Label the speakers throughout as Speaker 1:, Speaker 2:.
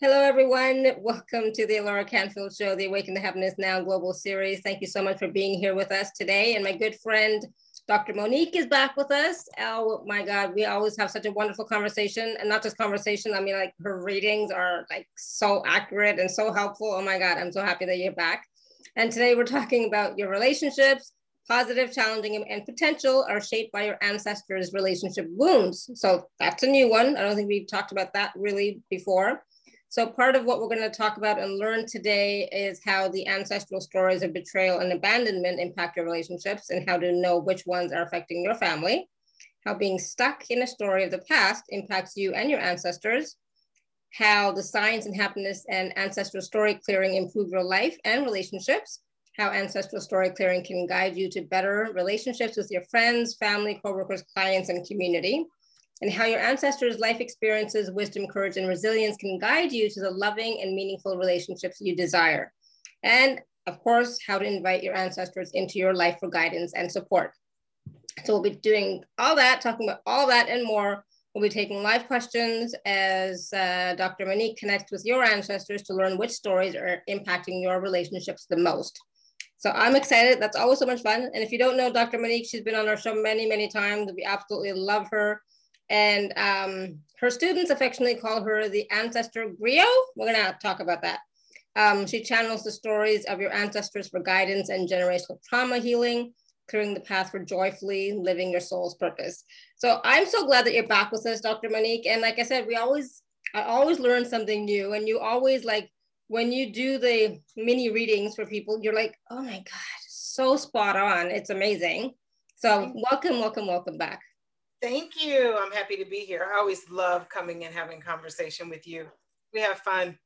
Speaker 1: Hello, everyone. Welcome to the Alara Canfield Show, the Awaken to Happiness Now Global Series. Thank you so much for being here with us today. And my good friend, Dr. Monique is back with us. Oh my God, we always have such a wonderful conversation. And not just conversation, I mean, like her readings are like so accurate and so helpful. Oh my God, I'm so happy that you're back. And today we're talking about your relationships, positive, challenging, and potential are shaped by your ancestors' relationship wounds. So that's a new one. I don't think we've talked about that really before. So part of what we're going to talk about and learn today is how the ancestral stories of betrayal and abandonment impact your relationships and how to know which ones are affecting your family, how being stuck in a story of the past impacts you and your ancestors, how the science and happiness and ancestral story clearing improve your life and relationships, how ancestral story clearing can guide you to better relationships with your friends, family, coworkers, clients, and community and how your ancestors' life experiences, wisdom, courage, and resilience can guide you to the loving and meaningful relationships you desire. And of course, how to invite your ancestors into your life for guidance and support. So we'll be doing all that, talking about all that and more. We'll be taking live questions as uh, Dr. Monique connects with your ancestors to learn which stories are impacting your relationships the most. So I'm excited. That's always so much fun. And if you don't know Dr. Monique, she's been on our show many, many times. We absolutely love her. And um, her students affectionately call her the ancestor griot. We're gonna talk about that. Um, she channels the stories of your ancestors for guidance and generational trauma healing, clearing the path for joyfully living your soul's purpose. So I'm so glad that you're back with us, Dr. Monique. And like I said, we always, I always learn something new. And you always like, when you do the mini readings for people, you're like, oh my God, so spot on. It's amazing. So welcome, welcome, welcome back.
Speaker 2: Thank you. I'm happy to be here. I always love coming and having conversation with you. We have fun.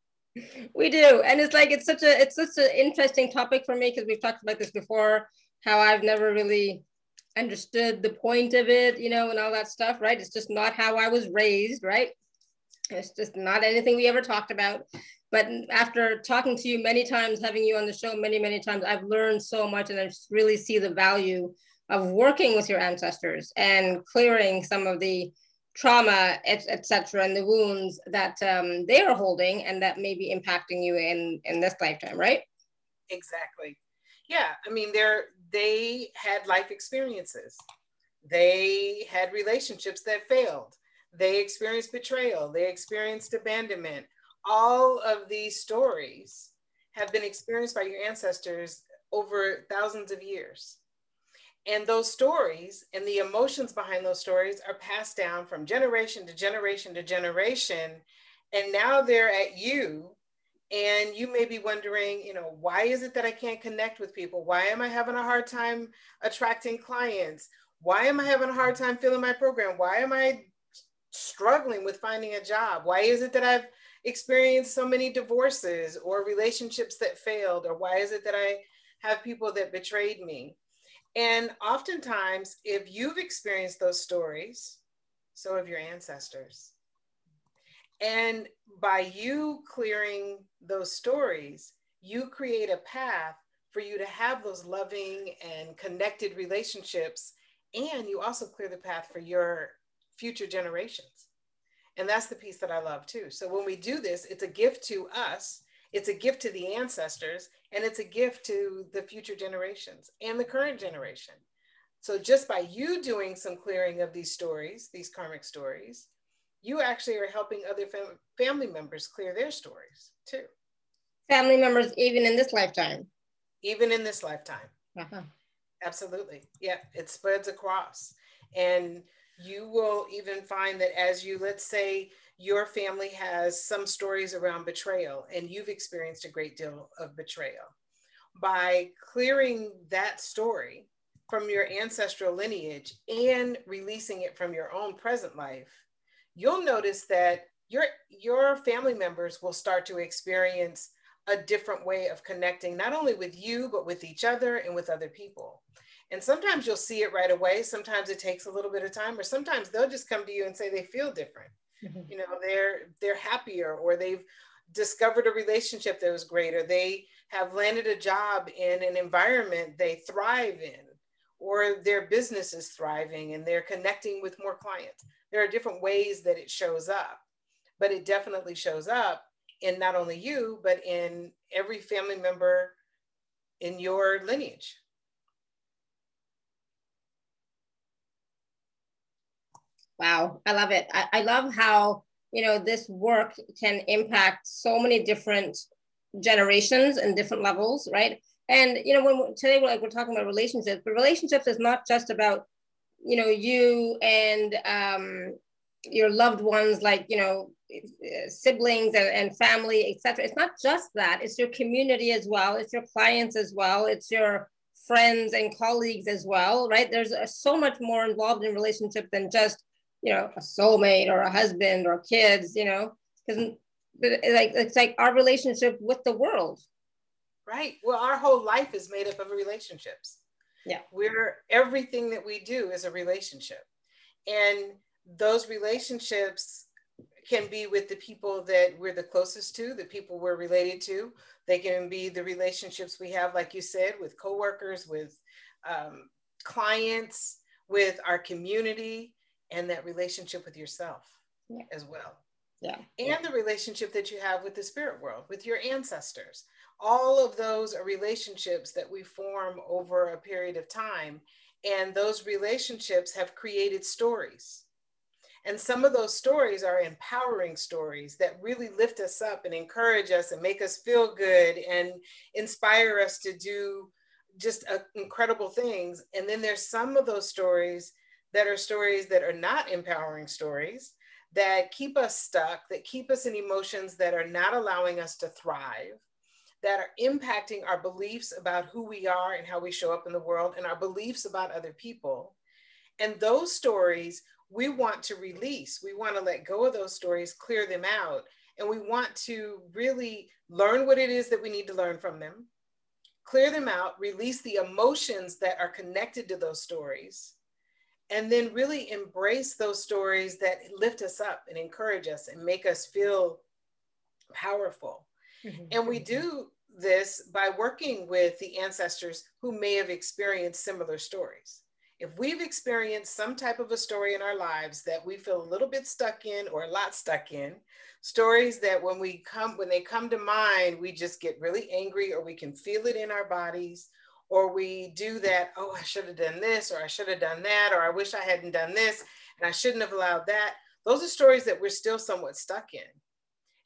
Speaker 1: We do. And it's like it's such a it's such an interesting topic for me because we've talked about this before, how I've never really understood the point of it, you know, and all that stuff, right? It's just not how I was raised, right? It's just not anything we ever talked about. But after talking to you many times, having you on the show many, many times, I've learned so much and I really see the value of working with your ancestors and clearing some of the trauma, etc., and the wounds that um, they are holding and that may be impacting you in in this lifetime, right?
Speaker 2: Exactly. Yeah, I mean, they're they had life experiences. They had relationships that failed. They experienced betrayal. They experienced abandonment. All of these stories have been experienced by your ancestors over thousands of years. And those stories and the emotions behind those stories are passed down from generation to generation to generation. And now they're at you. And you may be wondering, you know, why is it that I can't connect with people? Why am I having a hard time attracting clients? Why am I having a hard time filling my program? Why am I struggling with finding a job? Why is it that I've experienced so many divorces or relationships that failed? Or why is it that I have people that betrayed me? And oftentimes, if you've experienced those stories, so have your ancestors. And by you clearing those stories, you create a path for you to have those loving and connected relationships. And you also clear the path for your future generations. And that's the piece that I love too. So when we do this, it's a gift to us it's a gift to the ancestors and it's a gift to the future generations and the current generation. So just by you doing some clearing of these stories, these karmic stories, you actually are helping other fam- family members clear their stories too.
Speaker 1: Family members, even in this lifetime.
Speaker 2: Even in this lifetime. Uh-huh. Absolutely. Yeah, it spreads across. And you will even find that as you, let's say, your family has some stories around betrayal and you've experienced a great deal of betrayal. By clearing that story from your ancestral lineage and releasing it from your own present life, you'll notice that your, your family members will start to experience a different way of connecting, not only with you, but with each other and with other people. And sometimes you'll see it right away. Sometimes it takes a little bit of time, or sometimes they'll just come to you and say they feel different mm-hmm. you know they're they're happier or they've discovered a relationship that was great or they have landed a job in an environment they thrive in or their business is thriving and they're connecting with more clients there are different ways that it shows up but it definitely shows up in not only you, but in every family member in your lineage.
Speaker 1: Wow, I love it. I, I love how, you know, this work can impact so many different generations and different levels, right? And, you know, when today we're like, we're talking about relationships, but relationships is not just about, you know, you and um, your loved ones, like, you know, siblings and, and family, etc. It's not just that, it's your community as well. It's your clients as well. It's your friends and colleagues as well, right? There's a, so much more involved in relationship than just you know, a soulmate or a husband or kids, you know, because like it's like our relationship with the world.
Speaker 2: Right. Well, our whole life is made up of relationships.
Speaker 1: Yeah.
Speaker 2: We're everything that we do is a relationship. And those relationships can be with the people that we're the closest to, the people we're related to. They can be the relationships we have, like you said, with coworkers, with um, clients, with our community and that relationship with yourself yeah. as well.
Speaker 1: Yeah.
Speaker 2: And
Speaker 1: yeah.
Speaker 2: the relationship that you have with the spirit world, with your ancestors. All of those are relationships that we form over a period of time. And those relationships have created stories. And some of those stories are empowering stories that really lift us up and encourage us and make us feel good and inspire us to do just uh, incredible things. And then there's some of those stories that are stories that are not empowering stories, that keep us stuck, that keep us in emotions that are not allowing us to thrive, that are impacting our beliefs about who we are and how we show up in the world, and our beliefs about other people. And those stories we want to release. We want to let go of those stories, clear them out, and we want to really learn what it is that we need to learn from them, clear them out, release the emotions that are connected to those stories, and then really embrace those stories that lift us up and encourage us and make us feel powerful. Mm-hmm. And we do this by working with the ancestors who may have experienced similar stories. If we've experienced some type of a story in our lives that we feel a little bit stuck in or a lot stuck in, stories that when we come when they come to mind, we just get really angry or we can feel it in our bodies or we do that, oh, I should have done this, or I should have done that, or I wish I hadn't done this, and I shouldn't have allowed that. Those are stories that we're still somewhat stuck in.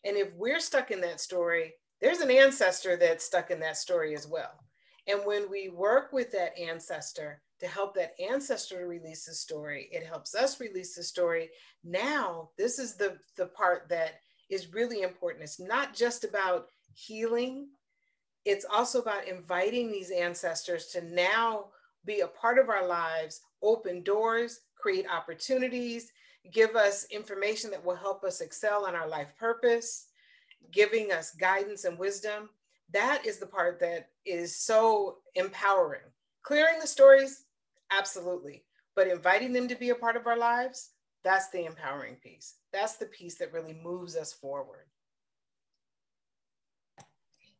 Speaker 2: And if we're stuck in that story, there's an ancestor that's stuck in that story as well. And when we work with that ancestor to help that ancestor to release the story, it helps us release the story. Now, this is the, the part that is really important. It's not just about healing it's also about inviting these ancestors to now be a part of our lives, open doors, create opportunities, give us information that will help us excel in our life purpose, giving us guidance and wisdom. That is the part that is so empowering. Clearing the stories, absolutely. But inviting them to be a part of our lives, that's the empowering piece. That's the piece that really moves us forward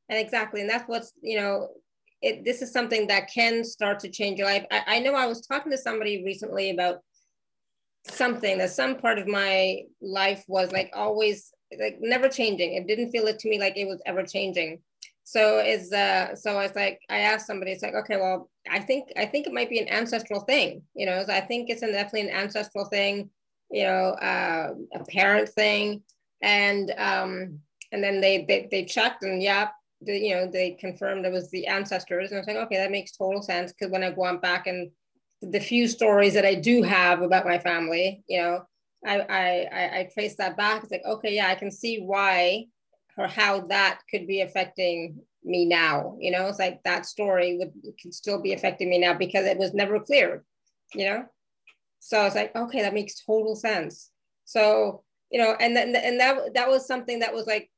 Speaker 1: and exactly and that's what's you know it, this is something that can start to change your life. I, I know i was talking to somebody recently about something that some part of my life was like always like never changing. It didn't feel it to me like it was ever changing. So is uh so I was like i asked somebody it's like okay well i think i think it might be an ancestral thing you know so i think it's definitely an ancestral thing you know uh, a parent thing. And um and then they they, they checked and yeah the, you know, they confirmed it was the ancestors. And I was like, okay, that makes total sense. Because when I go back and the few stories that I do have about my family, you know, I, I, I trace that back. It's like, okay, yeah, I can see why or how that could be affecting me now. You know, it's like that story would could still be affecting me now because it was never cleared, you know? So it's like, okay, that makes total sense. So, you know, and then and that that was something that was like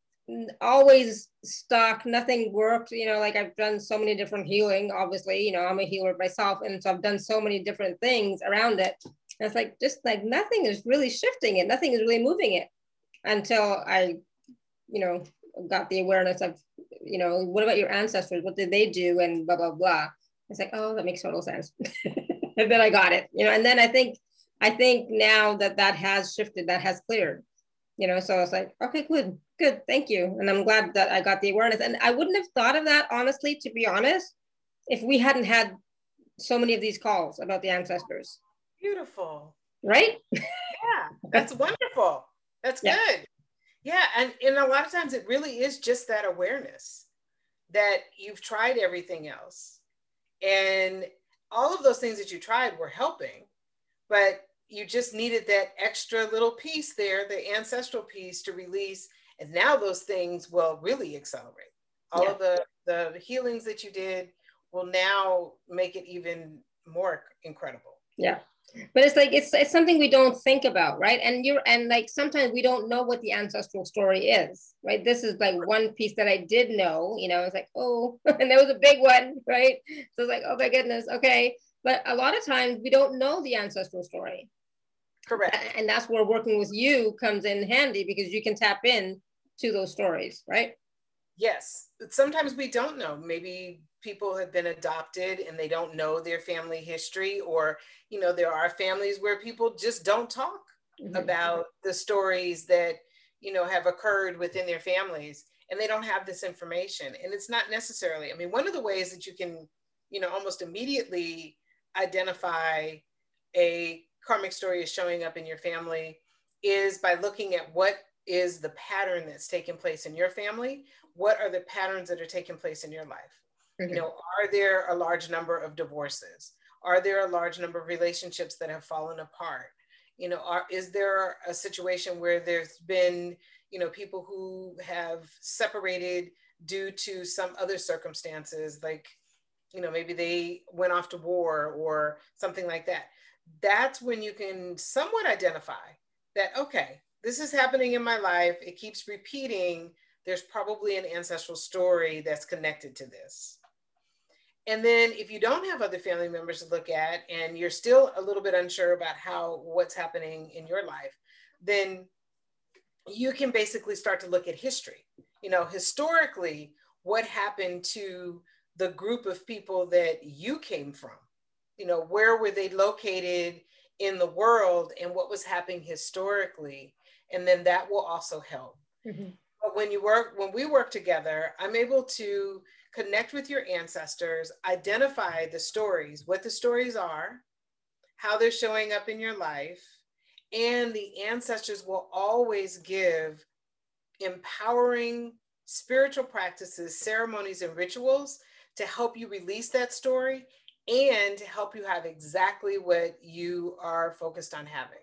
Speaker 1: always stuck. Nothing worked you know like i've done so many different healing obviously you know i'm a healer myself and so i've done so many different things around it. And it's like just like nothing is really shifting it. Nothing is really moving it until i you know got the awareness of you know what about your ancestors? What did they do? And blah blah blah. It's like oh that makes total sense. And then i got it you know and then i think i think now that that has shifted that has cleared you know so i was like okay good good thank you. And i'm glad that i got the awareness. And i wouldn't have thought of that honestly to be honest if we hadn't had so many of these calls about the ancestors.
Speaker 2: Beautiful.
Speaker 1: Right?
Speaker 2: Yeah that's wonderful. That's yeah. good. Yeah and, and a lot of times it really is just that awareness that you've tried everything else. And all of those things that you tried were helping but you just needed that extra little piece there, the ancestral piece to release. And now those things will really accelerate. All yeah. of the, the healings that you did will now make it even more incredible.
Speaker 1: Yeah. But it's like it's it's something we don't think about, right? And you're and like sometimes we don't know what the ancestral story is, right? This is like one piece that I did know, you know, it's like, oh, and that was a big one, right? So it's like, oh my goodness, okay. But a lot of times we don't know the ancestral story.
Speaker 2: Correct.
Speaker 1: And that's where working with you comes in handy because you can tap in to those stories, right?
Speaker 2: Yes. Sometimes we don't know. Maybe people have been adopted and they don't know their family history, or, you know, there are families where people just don't talk mm-hmm. about the stories that, you know, have occurred within their families and they don't have this information. And it's not necessarily, I mean, one of the ways that you can, you know, almost immediately identify a karmic story is showing up in your family is by looking at what is the pattern that's taking place in your family what are the patterns that are taking place in your life? Mm-hmm. you know are there a large number of divorces? Are there a large number of relationships that have fallen apart? You know are, is there a situation where there's been you know people who have separated due to some other circumstances like you know maybe they went off to war or something like that that's when you can somewhat identify that, okay, this is happening in my life. It keeps repeating. There's probably an ancestral story that's connected to this. And then if you don't have other family members to look at and you're still a little bit unsure about how what's happening in your life, then you can basically start to look at history. You know, historically, what happened to the group of people that you came from? You know, where were they located in the world and what was happening historically? And then that will also help. Mm-hmm. But when you work, when we work together, I'm able to connect with your ancestors, identify the stories, what the stories are, how they're showing up in your life. And the ancestors will always give empowering spiritual practices, ceremonies, and rituals to help you release that story and to help you have exactly what you are focused on having.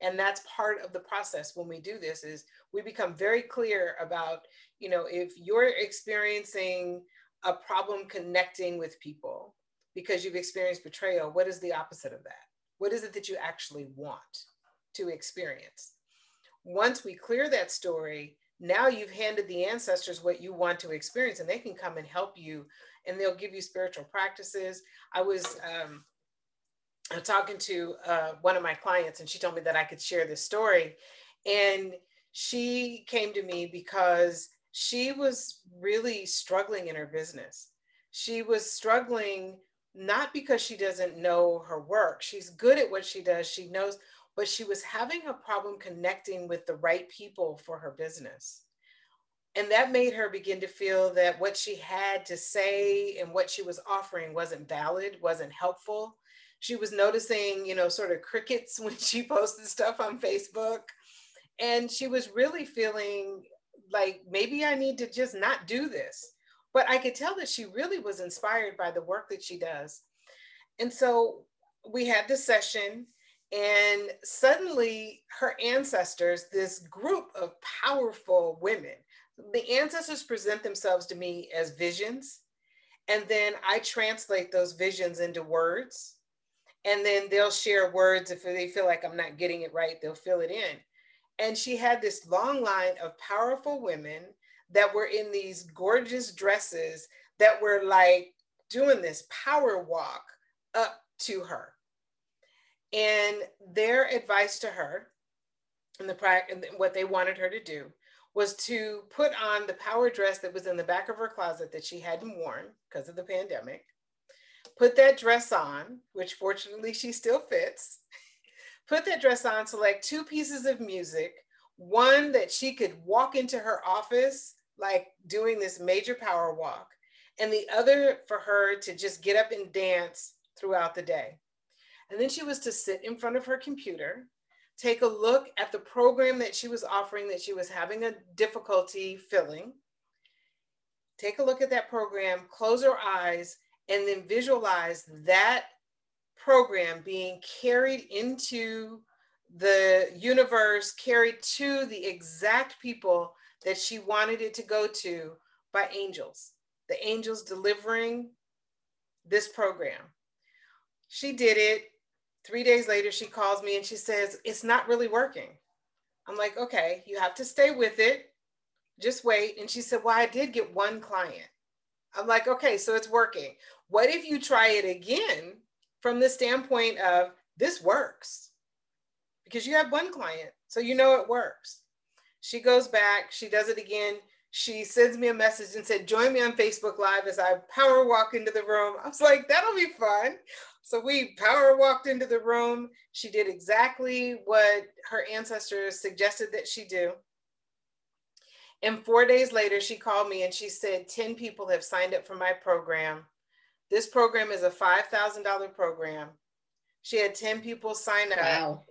Speaker 2: And that's part of the process when we do this is we become very clear about you know if you're experiencing a problem connecting with people because you've experienced betrayal what is the opposite of that? What is it that you actually want to experience? Once we clear that story now you've handed the ancestors what you want to experience and they can come and help you and they'll give you spiritual practices. I was um, talking to uh, one of my clients, and she told me that I could share this story. And she came to me because she was really struggling in her business. She was struggling not because she doesn't know her work, she's good at what she does, she knows, but she was having a problem connecting with the right people for her business and that made her begin to feel that what she had to say and what she was offering wasn't valid wasn't helpful. She was noticing you know sort of crickets when she posted stuff on facebook. And she was really feeling like maybe i need to just not do this. But i could tell that she really was inspired by the work that she does. And so we had this session and suddenly her ancestors this group of powerful women the ancestors present themselves to me as visions and then i translate those visions into words and then they'll share words. If they feel like i'm not getting it right they'll fill it in. And she had this long line of powerful women that were in these gorgeous dresses that were like doing this power walk up to her. And their advice to her and the what they wanted her to do was to put on the power dress that was in the back of her closet that she hadn't worn because of the pandemic. Put that dress on, which fortunately she still fits. Put that dress on, select two pieces of music, One that she could walk into her office like doing this major power walk, and the other for her to just get up and dance throughout the day. And then she was to sit in front of her computer, take a look at the program that she was offering that she was having a difficulty filling, take a look at that program, close her eyes, and then visualize that program being carried into the universe, carried to the exact people that she wanted it to go to by angels, the angels delivering this program. She did it. Three days later, she calls me and she says, It's not really working. I'm like, Okay, you have to stay with it. Just wait. And she said, Well, I did get one client. I'm like, Okay, so it's working. What if you try it again from the standpoint of this works? Because you have one client, so you know it works. She goes back, she does it again. She sends me a message and said, Join me on Facebook Live as I power walk into the room. I was like, That'll be fun. So we power walked into the room. She did exactly what her ancestors suggested that she do. And four days later, she called me and she said, 10 people have signed up for my program. This program is a $5,000 program. She had 10 people sign up. Wow.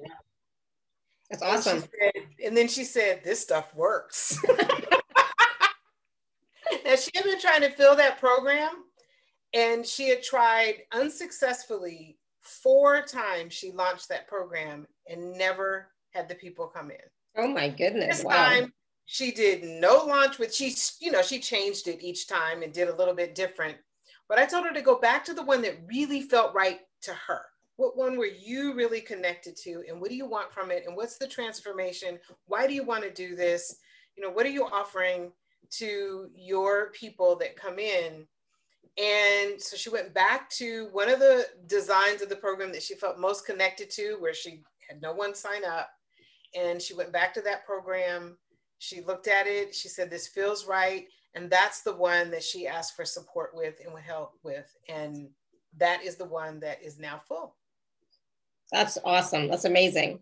Speaker 1: That's awesome.
Speaker 2: And, said, and then she said, This stuff works. now, she had been trying to fill that program and she had tried unsuccessfully four times. She launched that program and never had the people come in.
Speaker 1: Oh my goodness.
Speaker 2: This wow. time she did no launch with she, you know, she changed it each time and did a little bit different. But I told her to go back to the one that really felt right to her what one were you really connected to and what do you want from it and what's the transformation why do you want to do this you know what are you offering to your people that come in and so she went back to one of the designs of the program that she felt most connected to where she had no one sign up. And she went back to that program. She looked at it. She said this feels right. And that's the one that she asked for support with and would help with. And that is the one that is now full.
Speaker 1: That's awesome. That's amazing.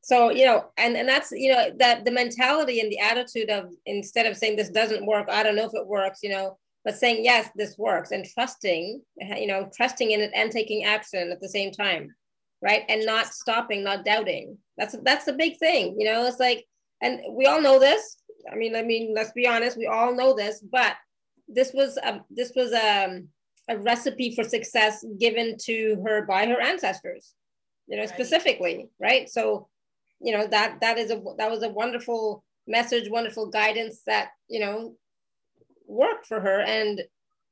Speaker 1: So, you know, and, and that's, you know, that the mentality and the attitude of instead of saying this doesn't work, I don't know if it works, you know, but saying, yes, this works and trusting, you know, trusting in it and taking action at the same time. Right. And not stopping, not doubting. That's, that's the big thing, you know, it's like, and we all know this. I mean, I mean, let's be honest, we all know this, but this was, a, this was a, um, a recipe for success given to her by her ancestors you know, right. specifically, right? So, you know, that that is a that was a wonderful message, wonderful guidance that, you know, worked for her and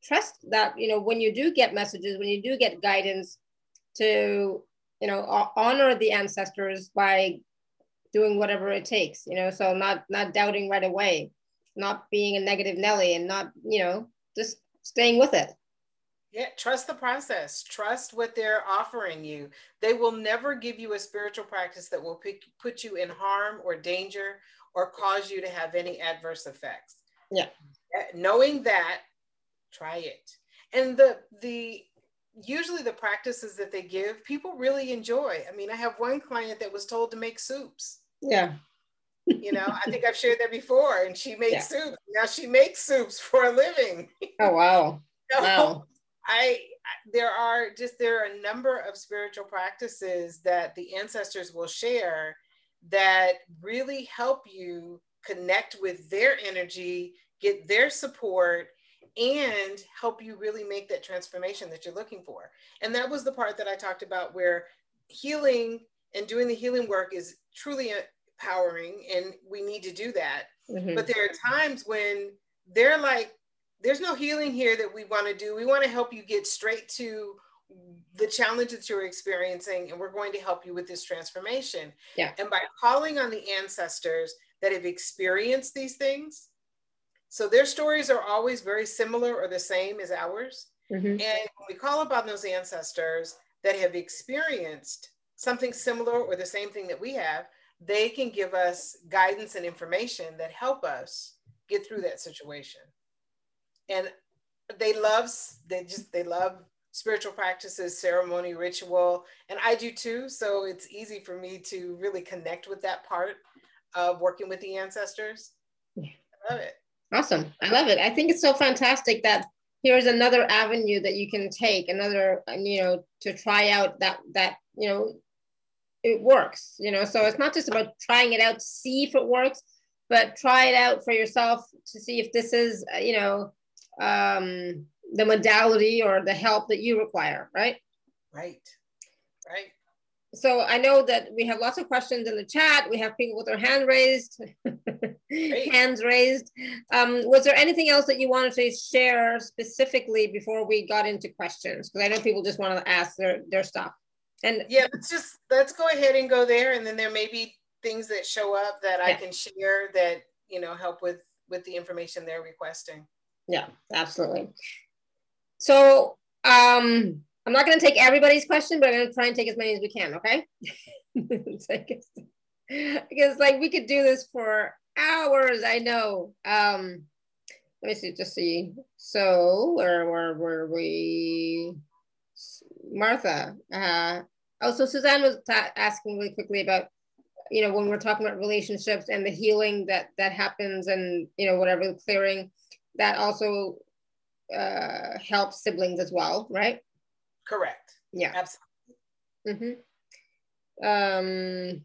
Speaker 1: trust that, you know, when you do get messages, when you do get guidance to, you know, honor the ancestors by doing whatever it takes, you know, so not not doubting right away, not being a negative Nelly and not, you know, just staying with it.
Speaker 2: Yeah, trust the process. Trust what they're offering you. They will never give you a spiritual practice that will put you in harm or danger or cause you to have any adverse effects.
Speaker 1: Yeah.
Speaker 2: Knowing that, try it. And the the usually the practices that they give, people really enjoy. I mean, I have one client that was told to make soups.
Speaker 1: Yeah.
Speaker 2: you know, I think I've shared that before, and she made yeah. soup. Now she makes soups for a living.
Speaker 1: Oh wow. wow.
Speaker 2: I there are just there are a number of spiritual practices that the ancestors will share that really help you connect with their energy, get their support, and help you really make that transformation that you're looking for. And that was the part that I talked about where healing and doing the healing work is truly empowering, and we need to do that. Mm-hmm. But there are times when they're like, there's no healing here that we want to do. We want to help you get straight to the challenge that you're experiencing, and we're going to help you with this transformation.
Speaker 1: Yeah.
Speaker 2: And by calling on the ancestors that have experienced these things, so their stories are always very similar or the same as ours. Mm-hmm. And when we call upon those ancestors that have experienced something similar or the same thing that we have, they can give us guidance and information that help us get through that situation and they love they just they love spiritual practices ceremony ritual and i do too so it's easy for me to really connect with that part of working with the ancestors. I love it.
Speaker 1: Awesome. I love it. I think it's so fantastic that here's another avenue that you can take, another, you know, to try out that, that, you know, it works, you know, so it's not just about trying it out to see if it works, but try it out for yourself to see if this is, uh, you know, um, the modality or the help that you require, right?
Speaker 2: Right, right.
Speaker 1: So I know that we have lots of questions in the chat. We have people with their hand raised, hands raised. Um, was there anything else that you wanted to share specifically before we got into questions? Because I know people just want to ask their, their stuff. And
Speaker 2: yeah, let's just let's go ahead and go there, and then there may be things that show up that yeah. I can share that you know help with with the information they're requesting.
Speaker 1: Yeah, absolutely. So um, I'm not going to take everybody's question, but I'm going to try and take as many as we can. Okay. because like we could do this for hours. I know. Um, let me see. Just see. So where where were we? Martha. Uh, oh, so Suzanne was asking really quickly about you know when we're talking about relationships and the healing that that happens and you know whatever the clearing that also uh, helps siblings as well, right?
Speaker 2: Correct.
Speaker 1: Yeah.
Speaker 2: Absolutely.
Speaker 1: Mm-hmm. Um,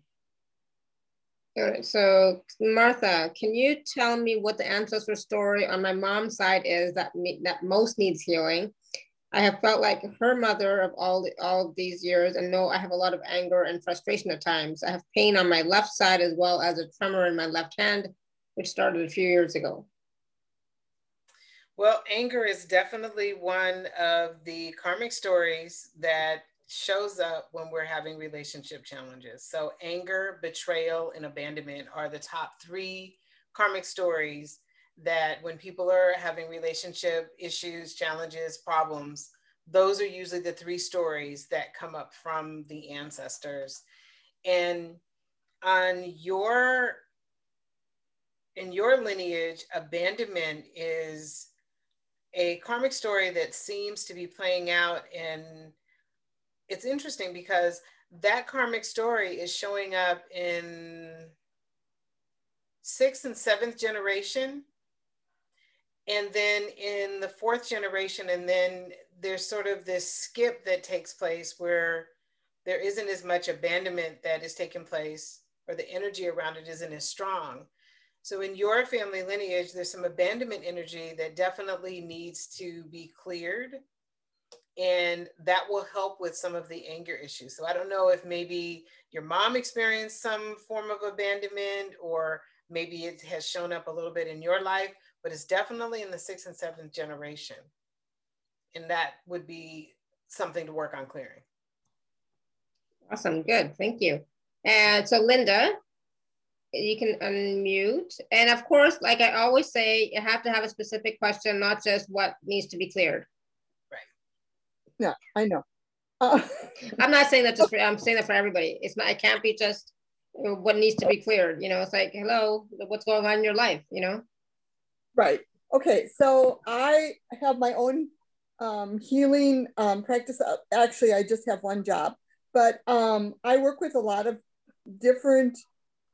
Speaker 1: all right, so Martha, can you tell me what the ancestor story on my mom's side is that me, that most needs healing? I have felt like her mother of all the, all these years, and know I have a lot of anger and frustration at times. I have pain on my left side as well as a tremor in my left hand, which started a few years ago.
Speaker 2: Well, anger is definitely one of the karmic stories that shows up when we're having relationship challenges. So, anger, betrayal, and abandonment are the top three karmic stories that when people are having relationship issues, challenges, problems, those are usually the three stories that come up from the ancestors. And on your in your lineage, abandonment is a karmic story that seems to be playing out and it's interesting because that karmic story is showing up in sixth and seventh generation and then in the fourth generation and then there's sort of this skip that takes place where there isn't as much abandonment that is taking place or the energy around it isn't as strong so in your family lineage, there's some abandonment energy that definitely needs to be cleared. And that will help with some of the anger issues. So I don't know if maybe your mom experienced some form of abandonment or maybe it has shown up a little bit in your life, but it's definitely in the sixth and seventh generation. And that would be something to work on clearing.
Speaker 1: Awesome, good, thank you. And so Linda, you can unmute. And of course, like I always say, you have to have a specific question, not just what needs to be cleared.
Speaker 2: Right.
Speaker 3: Yeah, I know. Uh,
Speaker 1: I'm not saying that just for, I'm saying that for everybody. It's not, it can't be just what needs to be cleared. You know, it's like, hello, what's going on in your life, you know?
Speaker 3: Right. Okay. So I have my own um, healing um, practice. Actually, I just have one job, but um, I work with a lot of different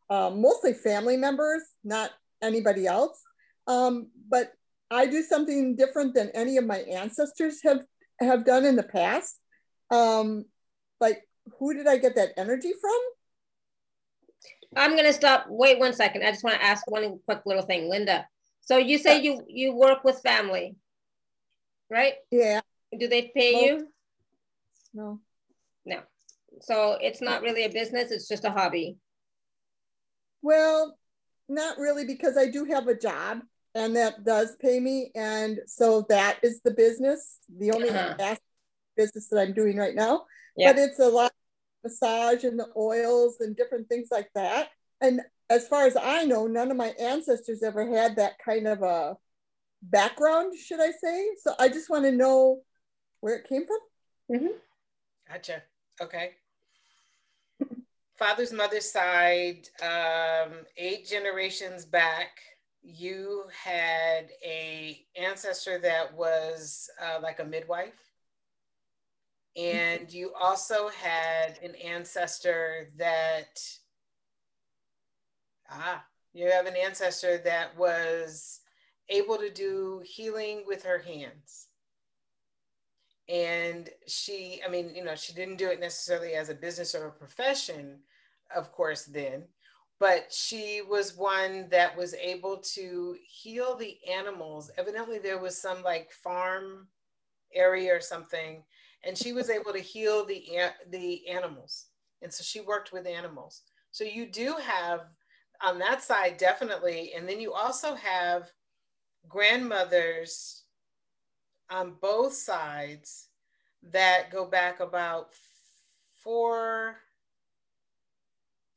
Speaker 3: um, mostly family members, not anybody else. Um, but I do something different than any of my ancestors have have done in the past. Um, like, who did I get that energy from?
Speaker 1: I'm gonna stop. Wait one second. I just want to ask one quick little thing, Linda. So you say you you work with family, right?
Speaker 3: Yeah.
Speaker 1: Do they pay well, you?
Speaker 3: No.
Speaker 1: No. So it's not really a business. It's just a hobby.
Speaker 3: Well, not really, because I do have a job and that does pay me. And so that is the business, the only uh-huh. business that I'm doing right now. But it's a lot of massage and the oils and different things like that. And as far as I know, none of my ancestors ever had that kind of a background, should I say? So I just want to know where it came from.
Speaker 1: Mm-hmm.
Speaker 2: Gotcha. Okay father's mother's side, um, eight generations back, you had a ancestor that was uh, like a midwife, and you also had an ancestor that Ah, you have an ancestor that was able to do healing with her hands. And she, I mean, you know, she didn't do it necessarily as a business or a profession, of course, then, but she was one that was able to heal the animals. Evidently, there was some like farm area or something, and she was able to heal the the animals. And so she worked with animals. So you do have on that side definitely, and then you also have grandmothers on both sides that go back about four,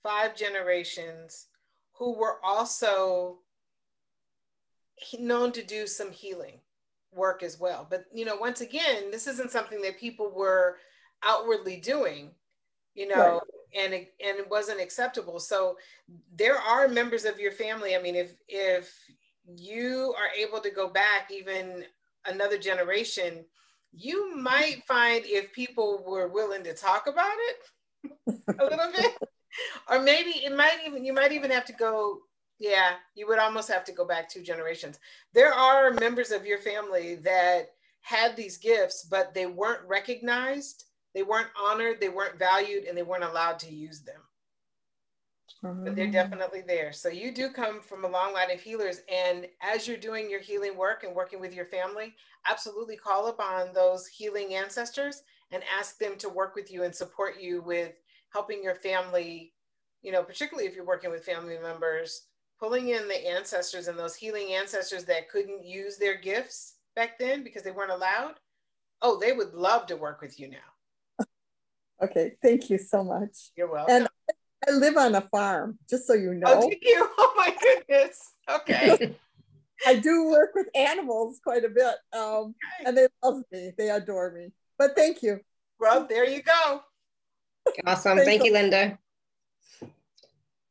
Speaker 2: five generations who were also known to do some healing work as well. But, you know, once again, this isn't something that people were outwardly doing, you know, right. and, it, and it wasn't acceptable. So there are members of your family. I mean, if, if you are able to go back even another generation, you might find if people were willing to talk about it a little bit, or maybe it might even, you might even have to go, yeah, you would almost have to go back two generations. There are members of your family that had these gifts, but they weren't recognized, they weren't honored, they weren't valued, and they weren't allowed to use them but they're mm-hmm. definitely there. So you do come from a long line of healers. And as you're doing your healing work and working with your family, absolutely call upon those healing ancestors and ask them to work with you and support you with helping your family, you know, particularly if you're working with family members, pulling in the ancestors and those healing ancestors that couldn't use their gifts back then because they weren't allowed. Oh, they would love to work with you now.
Speaker 3: Okay, thank you so much.
Speaker 2: You're welcome. And
Speaker 3: I live on a farm, just so you know.
Speaker 2: Oh, you? Oh my goodness. Okay.
Speaker 3: I do work with animals quite a bit, um, and they love me. They adore me. But thank you.
Speaker 2: Well, there you go.
Speaker 1: Awesome. Thank you, Linda.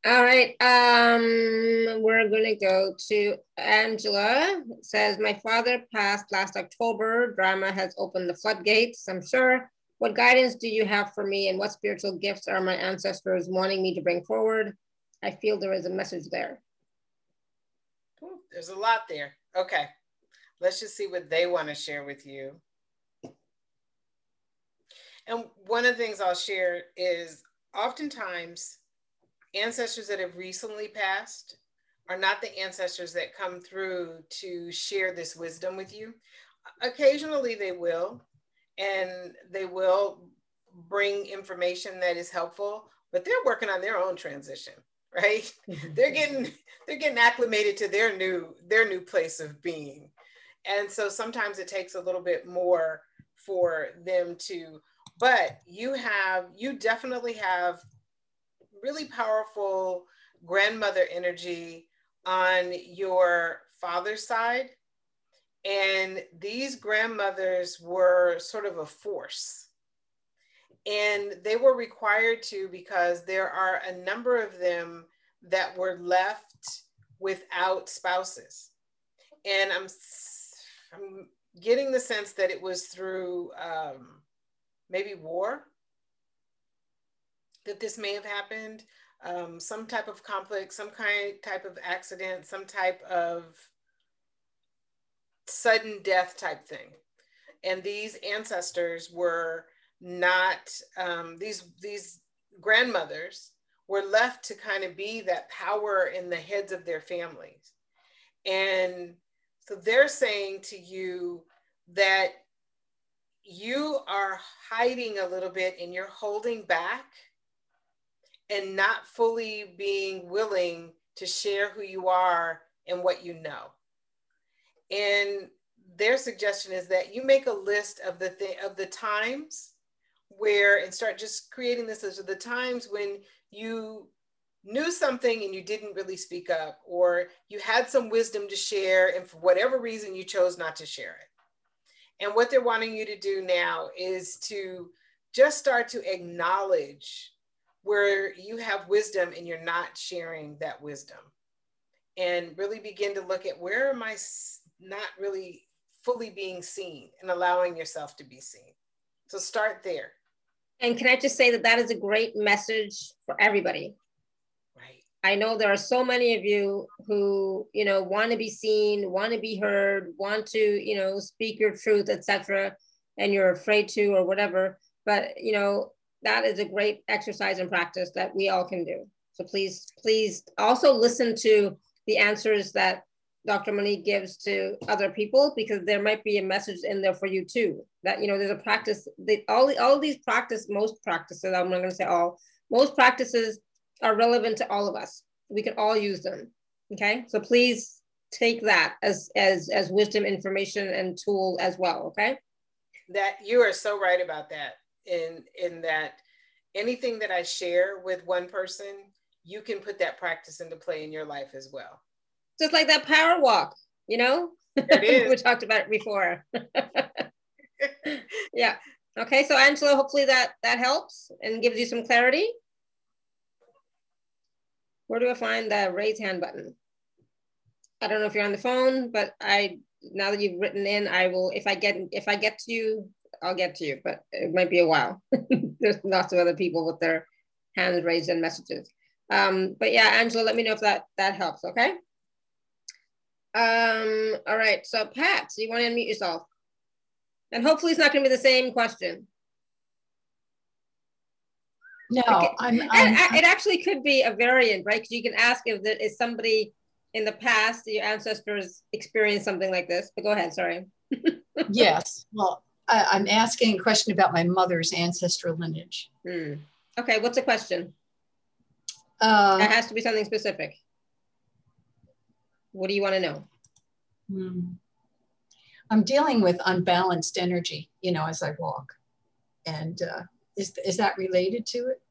Speaker 1: All right. Um, we're going to go to Angela. It says, My father passed last October. Drama has opened the floodgates, I'm sure. What guidance do you have for me and what spiritual gifts are my ancestors wanting me to bring forward? I feel there is a message there.
Speaker 2: There's a lot there. Okay. Let's just see what they want to share with you. And one of the things I'll share is oftentimes ancestors that have recently passed are not the ancestors that come through to share this wisdom with you. Occasionally they will, and they will bring information that is helpful but they're working on their own transition right they're getting they're getting acclimated to their new their new place of being and so sometimes it takes a little bit more for them to but you have you definitely have really powerful grandmother energy on your father's side and these grandmothers were sort of a force. And they were required to because there are a number of them that were left without spouses. And I'm, I'm getting the sense that it was through um, maybe war that this may have happened, um, some type of conflict, some kind type of accident, some type of sudden death type thing. And these ancestors were not um, these these grandmothers were left to kind of be that power in the heads of their families. And so they're saying to you that you are hiding a little bit and you're holding back and not fully being willing to share who you are and what you know. And their suggestion is that you make a list of the th- of the times where and start just creating this of the times when you knew something and you didn't really speak up or you had some wisdom to share and for whatever reason you chose not to share it. And what they're wanting you to do now is to just start to acknowledge where you have wisdom and you're not sharing that wisdom and really begin to look at where am I not really fully being seen and allowing yourself to be seen. So start there.
Speaker 1: And can I just say that that is a great message for everybody. I know there are so many of you who, you know, want to be seen, want to be heard, want to, you know, speak your truth, etc., and you're afraid to or whatever. But you know, that is a great exercise and practice that we all can do. So please, please also listen to the answers that Dr. Monique gives to other people because there might be a message in there for you too. That you know, there's a practice. They, all all these practice, most practices. I'm not going to say all. Most practices are relevant to all of us. We can all use them. Okay, so please take that as as as wisdom, information, and tool as well. Okay.
Speaker 2: That you are so right about that. In in that anything that I share with one person, you can put that practice into play in your life as well
Speaker 1: just like that power walk, you know? we talked about it before. yeah. Okay, so Angela, hopefully that that helps and gives you some clarity. Where do I find the raise hand button? I don't know if you're on the phone, but I now that you've written in, I will if I get if I get to you, I'll get to you, but it might be a while. There's lots of other people with their hands raised and messages. Um, but yeah, Angela, let me know if that that helps, okay? Um, all right, so Pat, so you want to unmute yourself? And hopefully it's not going to be the same question.
Speaker 4: No, I'm, I'm,
Speaker 1: it actually could be a variant, right? Because you can ask if there is somebody in the past, your ancestors experienced something like this. But go ahead, sorry.
Speaker 4: yes, well, I, am asking a question about my mother's ancestral lineage.
Speaker 1: Hmm. Okay, what's the question? Uh, it has to be something specific. What do you want to know? Hmm.
Speaker 4: I'm dealing with unbalanced energy, you know, as I walk. And uh, is, is that related to it?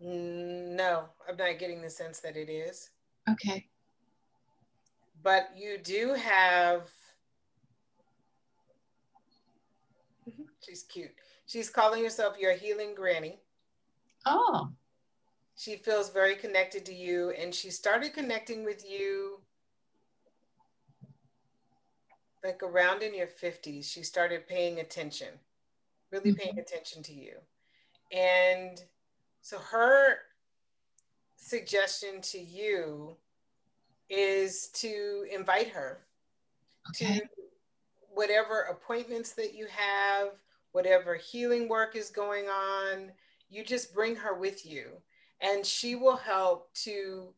Speaker 2: No, I'm not getting the sense that it is.
Speaker 4: Okay.
Speaker 2: But you do have. She's cute. She's calling herself your healing granny.
Speaker 4: Oh.
Speaker 2: She feels very connected to you, and she started connecting with you like around in your 50s. She started paying attention, really mm-hmm. paying attention to you. And so her suggestion to you is to invite her okay. to whatever appointments that you have, whatever healing work is going on, you just bring her with you and she will help to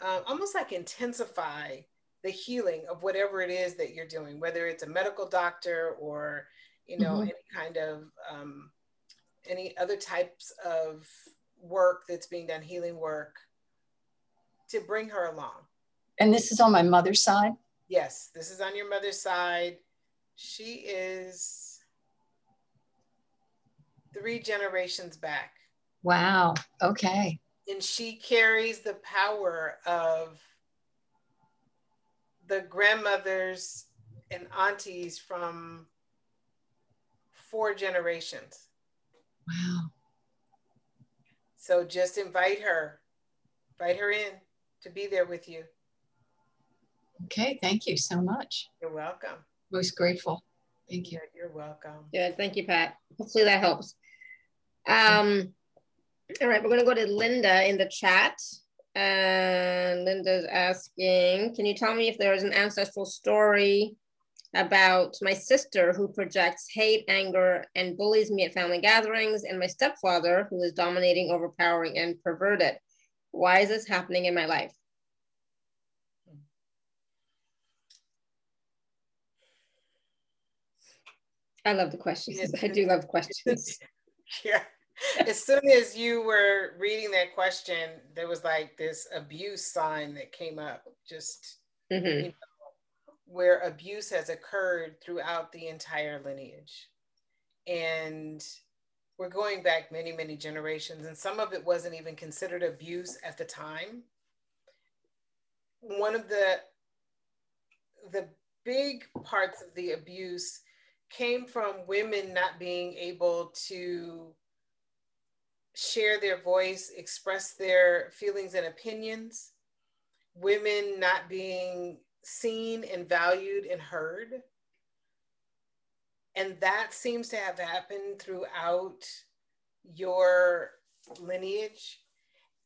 Speaker 2: uh, almost like intensify the healing of whatever it is that you're doing, whether it's a medical doctor or, you know, mm-hmm. any kind of, um, any other types of work that's being done, healing work, to bring her along.
Speaker 4: And this is on my mother's side?
Speaker 2: Yes, this is on your mother's side. She is three generations back.
Speaker 4: Wow. Okay.
Speaker 2: And she carries the power of the grandmothers and aunties from four generations.
Speaker 4: Wow.
Speaker 2: So just invite her, invite her in to be there with you.
Speaker 4: Okay, thank you so much.
Speaker 2: You're welcome.
Speaker 4: Most grateful. Thank you.
Speaker 2: You're welcome.
Speaker 1: Yeah, thank you, Pat. Hopefully that helps. Um, all right, we're gonna go to Linda in the chat. And Linda's asking, can you tell me if there is an ancestral story about my sister who projects hate, anger, and bullies me at family gatherings, and my stepfather who is dominating, overpowering, and perverted? Why is this happening in my life? I love the questions. I do love questions.
Speaker 2: yeah as soon as you were reading that question, there was like this abuse sign that came up, just mm-hmm. you know, where abuse has occurred throughout the entire lineage. And we're going back many, many generations, and some of it wasn't even considered abuse at the time. One of the the big parts of the abuse came from women not being able to share their voice, express their feelings and opinions, women not being seen and valued and heard. And that seems to have happened throughout your lineage.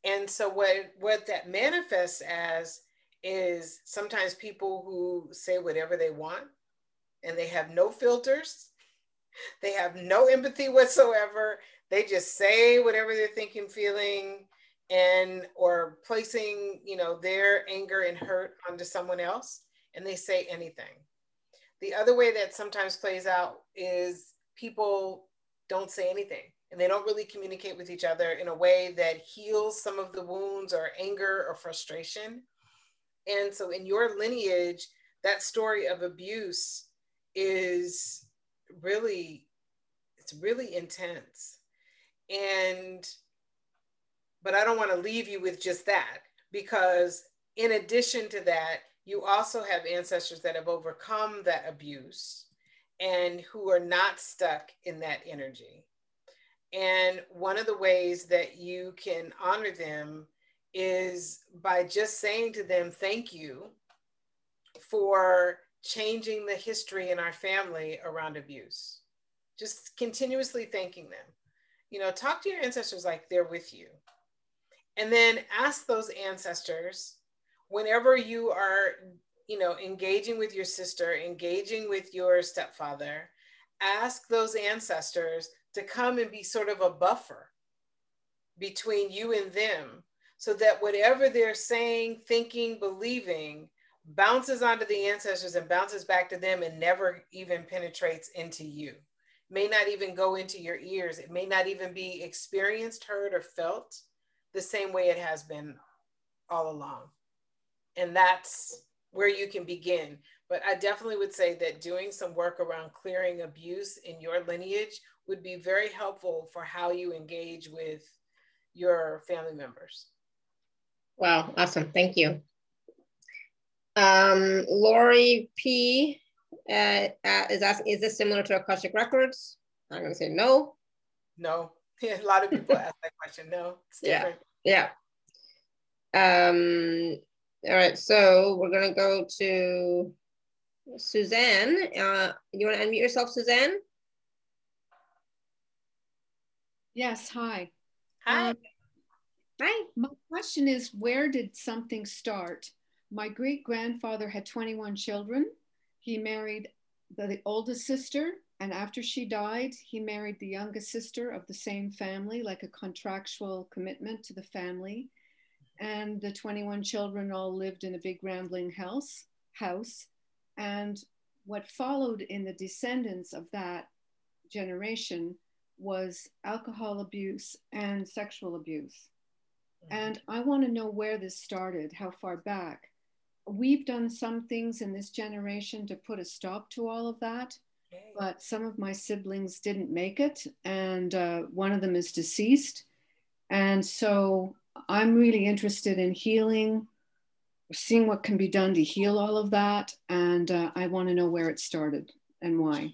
Speaker 2: And so what, what that manifests as is sometimes people who say whatever they want and they have no filters. They have no empathy whatsoever. They just say whatever they're thinking, feeling, and or placing, you know, their anger and hurt onto someone else, and they say anything. The other way that sometimes plays out is people don't say anything and they don't really communicate with each other in a way that heals some of the wounds or anger or frustration. And so in your lineage, that story of abuse is really it's really intense. And but I don't want to leave you with just that because in addition to that, you also have ancestors that have overcome that abuse and who are not stuck in that energy. And one of the ways that you can honor them is by just saying to them, thank you for changing the history in our family around abuse. Just continuously thanking them. You know, talk to your ancestors like they're with you. And then ask those ancestors whenever you are, you know, engaging with your sister, engaging with your stepfather, ask those ancestors to come and be sort of a buffer between you and them so that whatever they're saying, thinking, believing bounces onto the ancestors and bounces back to them and never even penetrates into you. May not even go into your ears. It may not even be experienced, heard, or felt the same way it has been all along. And that's where you can begin. But I definitely would say that doing some work around clearing abuse in your lineage would be very helpful for how you engage with your family members.
Speaker 1: Wow, awesome. Thank you. Um, Lori P uh, uh, is asking, is this similar to Akashic Records? I'm going to say no.
Speaker 2: No. a lot of people ask that question. No, it's different.
Speaker 1: Yeah. Yeah. Um, all right, so we're going to go to Suzanne. Uh, you want to unmute yourself, Suzanne?
Speaker 5: Yes, hi.
Speaker 2: Hi. Um,
Speaker 1: hi.
Speaker 5: My question is where did something start? My great grandfather had 21 children. He married the, the oldest sister, and after she died, he married the youngest sister of the same family, like a contractual commitment to the family. And the 21 children all lived in a big rambling house. House, and what followed in the descendants of that generation was alcohol abuse and sexual abuse. Mm-hmm. And I want to know where this started, how far back. We've done some things in this generation to put a stop to all of that, okay. but some of my siblings didn't make it, and uh, one of them is deceased. And so I'm really interested in healing, seeing what can be done to heal all of that. And uh, I want to know where it started and why.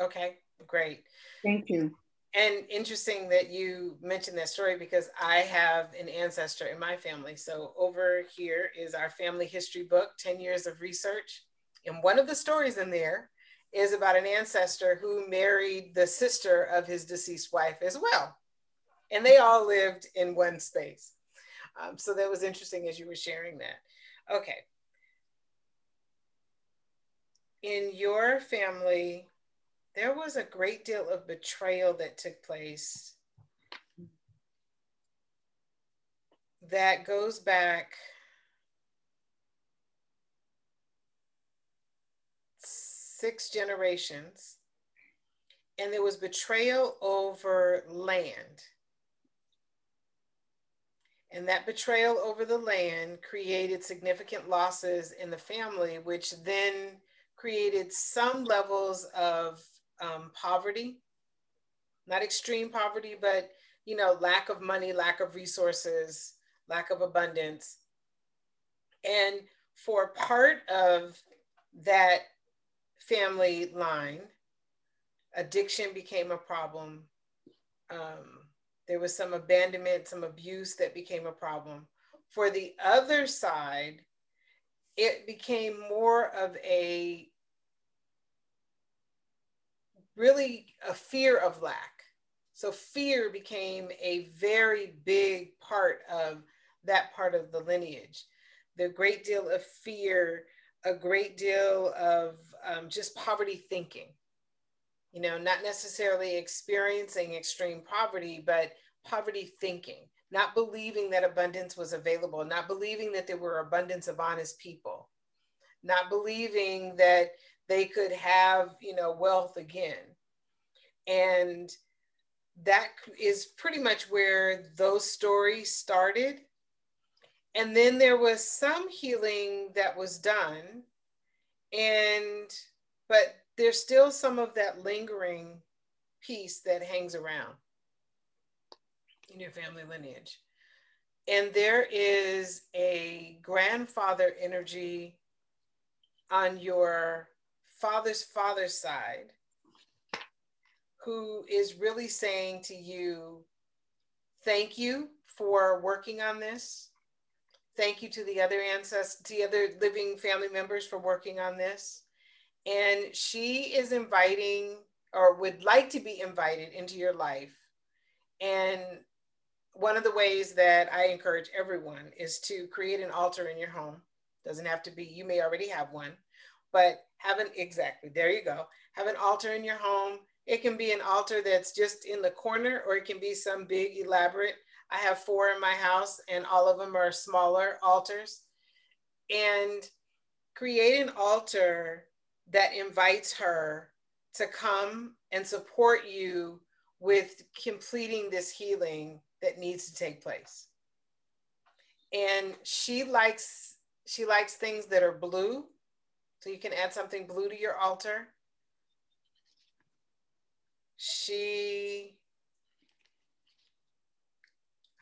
Speaker 2: Okay, great.
Speaker 5: Thank you
Speaker 2: and interesting that you mentioned that story because I have an ancestor in my family. So over here is our family history book, 10 years of research. And one of the stories in there is about an ancestor who married the sister of his deceased wife as well. And they all lived in one space. Um, so that was interesting as you were sharing that. Okay. In your family, there was a great deal of betrayal that took place that goes back six generations and there was betrayal over land. And that betrayal over the land created significant losses in the family which then created some levels of um, poverty, not extreme poverty, but you know, lack of money, lack of resources, lack of abundance. And for part of that family line, addiction became a problem. Um, there was some abandonment, some abuse that became a problem. For the other side, it became more of a really a fear of lack. So fear became a very big part of that part of the lineage. The great deal of fear, a great deal of um, just poverty thinking. You know, not necessarily experiencing extreme poverty, but poverty thinking, not believing that abundance was available, not believing that there were abundance of honest people, not believing that they could have, you know, wealth again. And that is pretty much where those stories started. And then there was some healing that was done. And, but there's still some of that lingering piece that hangs around in your family lineage. And there is a grandfather energy on your father's father's side who is really saying to you, thank you for working on this. Thank you to the other ancestors, the other living family members for working on this. And she is inviting or would like to be invited into your life. And one of the ways that I encourage everyone is to create an altar in your home. Doesn't have to be, you may already have one, but have an, exactly, there you go. Have an altar in your home it can be an altar that's just in the corner, or it can be some big elaborate. I have four in my house, and all of them are smaller altars. And create an altar that invites her to come and support you with completing this healing that needs to take place. And she likes she likes things that are blue. So you can add something blue to your altar she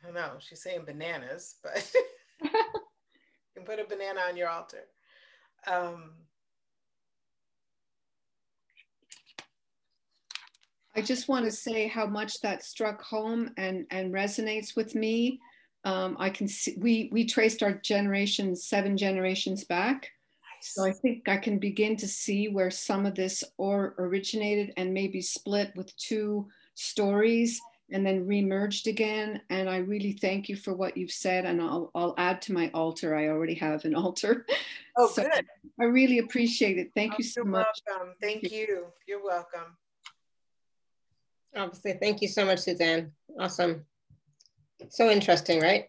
Speaker 2: I don't know, she's saying bananas, but you can put a banana on your altar. Um,
Speaker 5: I just want to say how much that struck home and, and resonates with me. Um, I can see we we traced our generation seven generations back, so I think I can begin to see where some of this or originated and maybe split with two stories and then remerged again. And I really thank you for what you've said. And I'll, I'll add to my altar. I already have an altar.
Speaker 2: Oh, so good.
Speaker 5: I really appreciate it. Thank
Speaker 2: oh,
Speaker 5: you so
Speaker 2: you're
Speaker 5: much.
Speaker 2: Welcome. Thank, thank you. you. You're welcome.
Speaker 1: Obviously, thank you so much, Suzanne. Awesome. So interesting, right?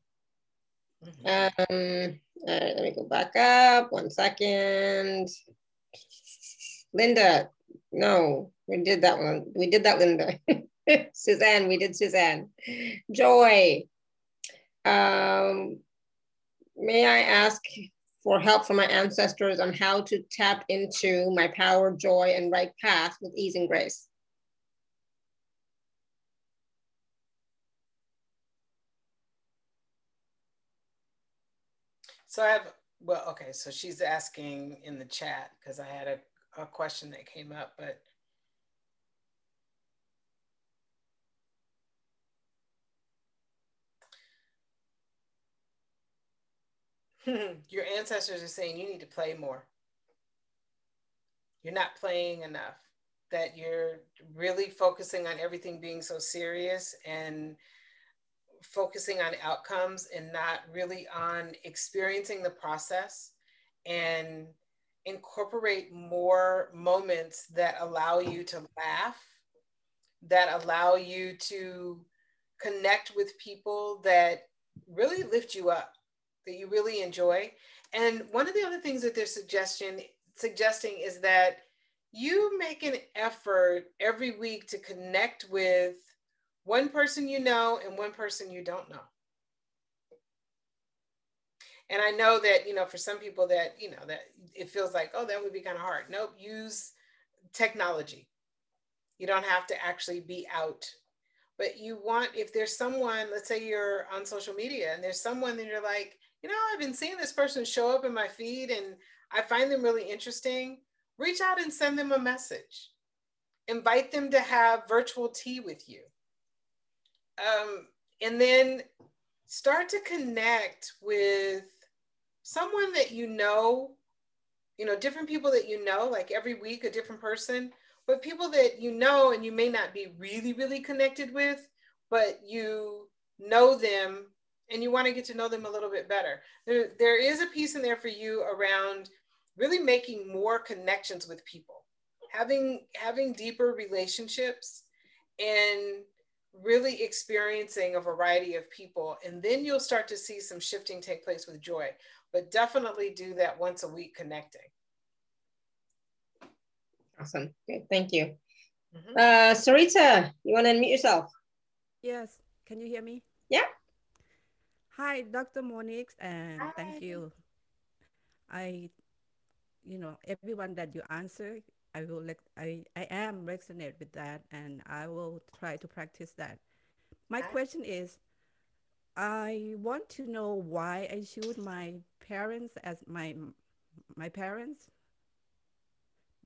Speaker 1: Mm-hmm. Um, all right, let me go back up one second. Linda, no, we did that one. We did that, Linda. Suzanne, we did Suzanne. Joy, um, may I ask for help from my ancestors on how to tap into my power, joy, and right path with ease and grace?
Speaker 2: So I have, well, okay, so she's asking in the chat because I had a, a question that came up, but your ancestors are saying you need to play more. You're not playing enough, that you're really focusing on everything being so serious and focusing on outcomes and not really on experiencing the process and incorporate more moments that allow you to laugh, that allow you to connect with people that really lift you up, that you really enjoy. And one of the other things that they're suggestion, suggesting is that you make an effort every week to connect with one person you know and one person you don't know. And I know that, you know, for some people that, you know, that it feels like, oh, that would be kind of hard. Nope, use technology. You don't have to actually be out. But you want, if there's someone, let's say you're on social media and there's someone that you're like, you know, I've been seeing this person show up in my feed and I find them really interesting, reach out and send them a message. Invite them to have virtual tea with you um, and then start to connect with someone that you know, you know, different people that you know, like every week, a different person. but people that you know and you may not be really, really connected with, but you know them and you want to get to know them a little bit better. There, there is a piece in there for you around really making more connections with people, having having deeper relationships and really experiencing a variety of people. And then you'll start to see some shifting take place with joy. But definitely do that once a week connecting.
Speaker 1: Awesome. Good. Thank you. Mm-hmm. Uh, Sarita, you want to unmute yourself?
Speaker 6: Yes. Can you hear me?
Speaker 1: Yeah.
Speaker 6: Hi, Dr. Monique, and Hi. thank you. I, you know, everyone that you answer, I will let, I, I am resonate with that, and I will try to practice that. My question is, I want to know why I choose my parents as my my parents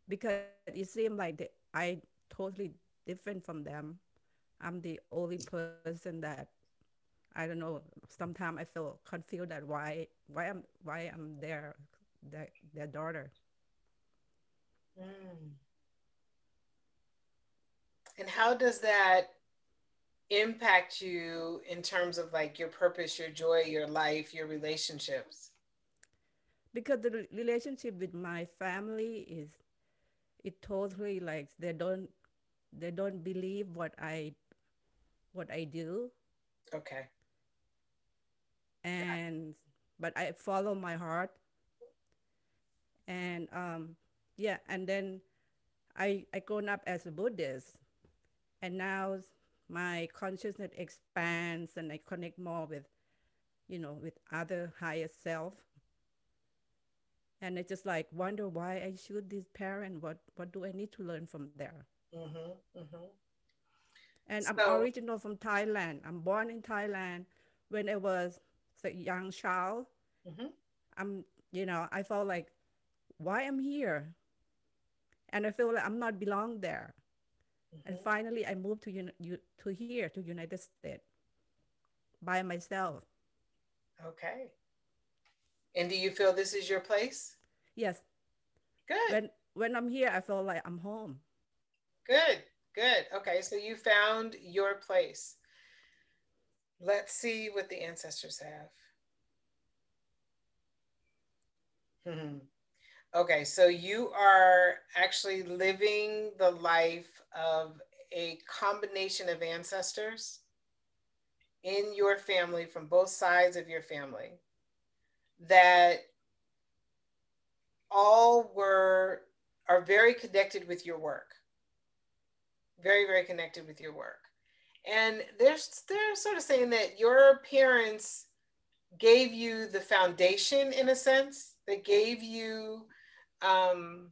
Speaker 6: because it seemed like the, I totally different from them. I'm the only person that I don't know. Sometimes I feel confused that why why I'm why I'm their their, their daughter.
Speaker 2: Mm. And how does that impact you in terms of like your purpose, your joy, your life, your relationships?
Speaker 6: Because the relationship with my family is it totally like they don't they don't believe what I what I do.
Speaker 2: Okay.
Speaker 6: And but I follow my heart. And um yeah, and then I I grown up as a Buddhist and now my consciousness expands and I connect more with you know with other higher self and I just like wonder why I should this parent. What what do I need to learn from there? Mm-hmm, mm-hmm. And so, I'm original from Thailand. I'm born in Thailand. When I was a young child, mm-hmm. I'm you know I felt like why I'm here, and I feel like I'm not belong there. And mm-hmm. finally, I moved to you to here to United States by myself.
Speaker 2: Okay. And do you feel this is your place?
Speaker 6: Yes.
Speaker 2: Good.
Speaker 6: When when I'm here, I feel like I'm home.
Speaker 2: Good. Good. Okay, so you found your place. Let's see what the ancestors have. Hmm. Okay, so you are actually living the life of a combination of ancestors in your family from both sides of your family that all were are very connected with your work. Very very connected with your work. And they're they're sort of saying that your parents gave you the foundation in a sense. They gave you um,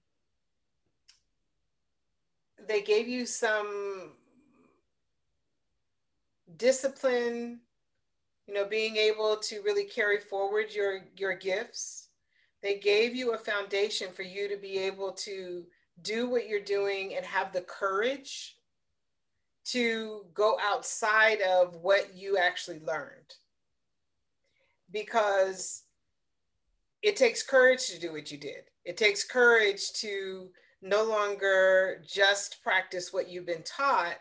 Speaker 2: they gave you some discipline you know being able to really carry forward your your gifts. They gave you a foundation for you to be able to do what you're doing and have the courage to go outside of what you actually learned. Because it takes courage to do what you did it takes courage to no longer just practice what you've been taught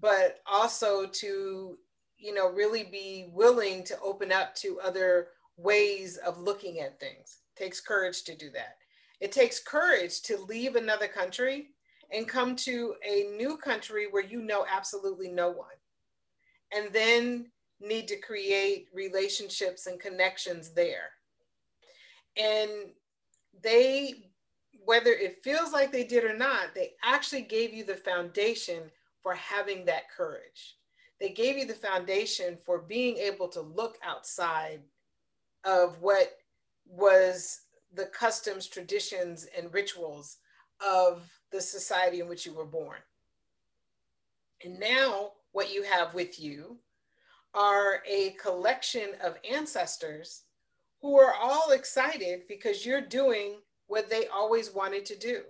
Speaker 2: but also to you know, really be willing to open up to other ways of looking at things. It takes courage to do that. It takes courage to leave another country and come to a new country where you know absolutely no one. And then need to create relationships and connections there. And they, whether it feels like they did or not, they actually gave you the foundation for having that courage they gave you the foundation for being able to look outside of what was the customs, traditions, and rituals of the society in which you were born. And now, what you have with you are a collection of ancestors who are all excited because you're doing what they always wanted to do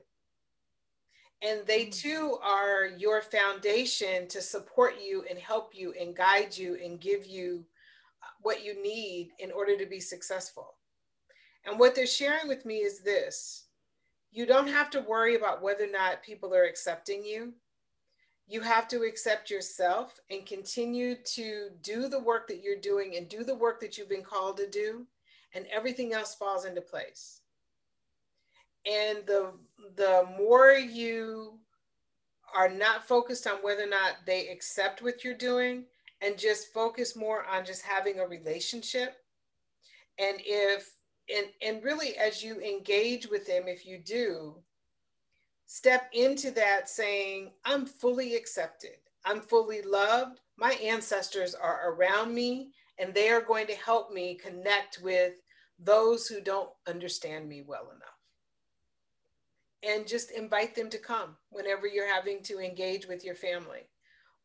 Speaker 2: and they mm. too are your foundation to support you and help you and guide you and give you uh, what you need in order to be successful. And what they're sharing with me is this you don't have to worry about whether or not people are accepting you. You have to accept yourself and continue to do the work that you're doing and do the work that you've been called to do, and everything else falls into place. And the the more you are not focused on whether or not they accept what you're doing and just focus more on just having a relationship. And if and and really as you engage with them if you do step into that saying i'm fully accepted. I'm fully loved. My ancestors are around me and they are going to help me connect with those who don't understand me well enough. And just invite them to come whenever you're having to engage with your family.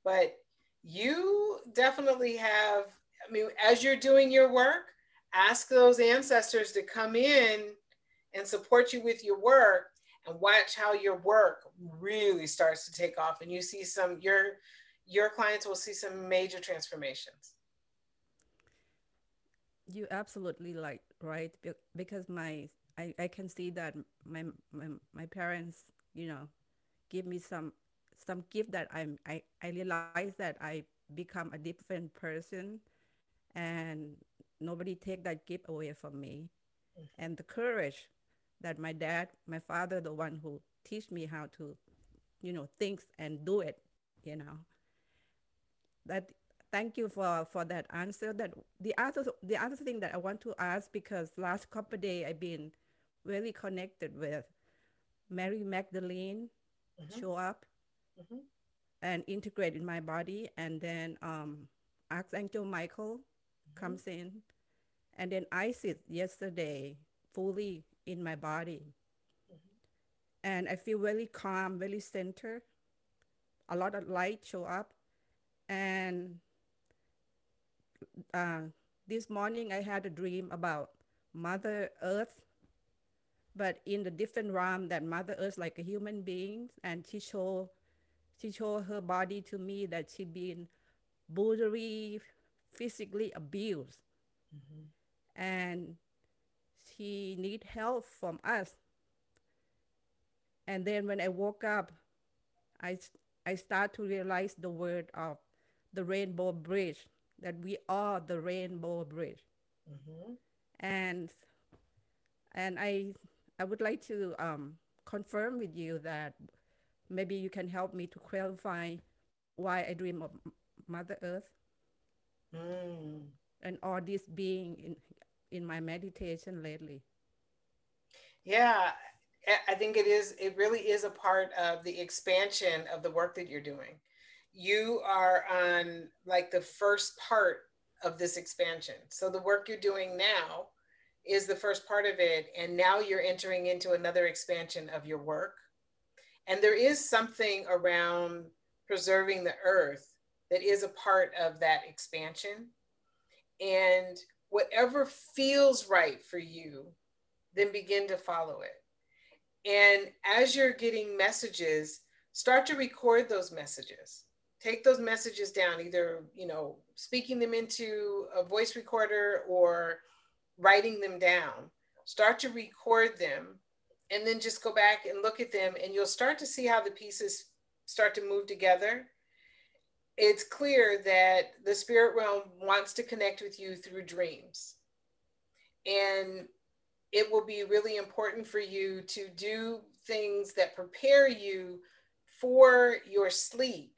Speaker 2: But you definitely have, I mean, as you're doing your work, ask those ancestors to come in and support you with your work and watch how your work really starts to take off. And you see some your your clients will see some major transformations
Speaker 6: you absolutely like right because my I, I can see that my, my my parents, you know, give me some some gift that I'm I, I realize that I become a different person and nobody take that gift away from me. Mm-hmm. And the courage that my dad, my father, the one who teach me how to, you know, think and do it, you know. That thank you for for that answer. That the other the other thing that I want to ask because last couple of days I've been really connected with Mary Magdalene mm-hmm. show up mm-hmm. and integrate in my body. And then um, Archangel Michael mm-hmm. comes in. And then I sit yesterday fully in my body. Mm-hmm. And I feel really calm, really centered. A lot of light show up. And uh, this morning I had a dream about Mother Earth but in the different realm that Mother Earth like a human being, and she show she show her body to me that she been brutally physically abused, mm-hmm. and she need help from us. And then when I woke up, I I start to realize the word of the rainbow bridge that we are the rainbow bridge, mm-hmm. and and I I would like to um, confirm with you that maybe you can help me to clarify why I dream of Mother Earth mm. and all this being in, in my meditation lately.
Speaker 2: Yeah, I think it is, it really is a part of the expansion of the work that you're doing. You are on like the first part of this expansion. So the work you're doing now is the first part of it. And now you're entering into another expansion of your work. And there is something around preserving the earth that is a part of that expansion. And whatever feels right for you, then begin to follow it. And as you're getting messages, start to record those messages. Take those messages down, either, you know, speaking them into a voice recorder or writing them down, start to record them, and then just go back and look at them, and you'll start to see how the pieces start to move together. It's clear that the spirit realm wants to connect with you through dreams. And it will be really important for you to do things that prepare you for your sleep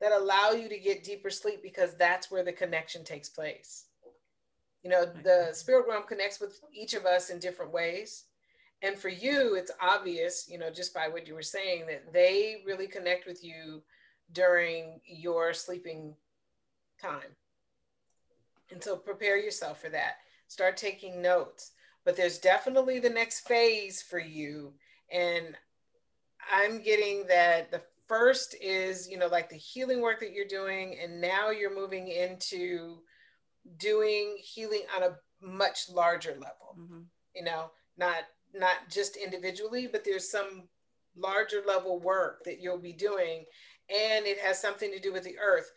Speaker 2: that allow you to get deeper sleep because that's where the connection takes place. You know, the mm-hmm. spirit realm connects with each of us in different ways. And for you, it's obvious, you know, just by what you were saying, that they really connect with you during your sleeping time. And so prepare yourself for that. Start taking notes. But there's definitely the next phase for you. And I'm getting that the first is, you know, like the healing work that you're doing. And now you're moving into doing healing on a much larger level mm-hmm. you know not not just individually but there's some larger level work that you'll be doing and it has something to do with the earth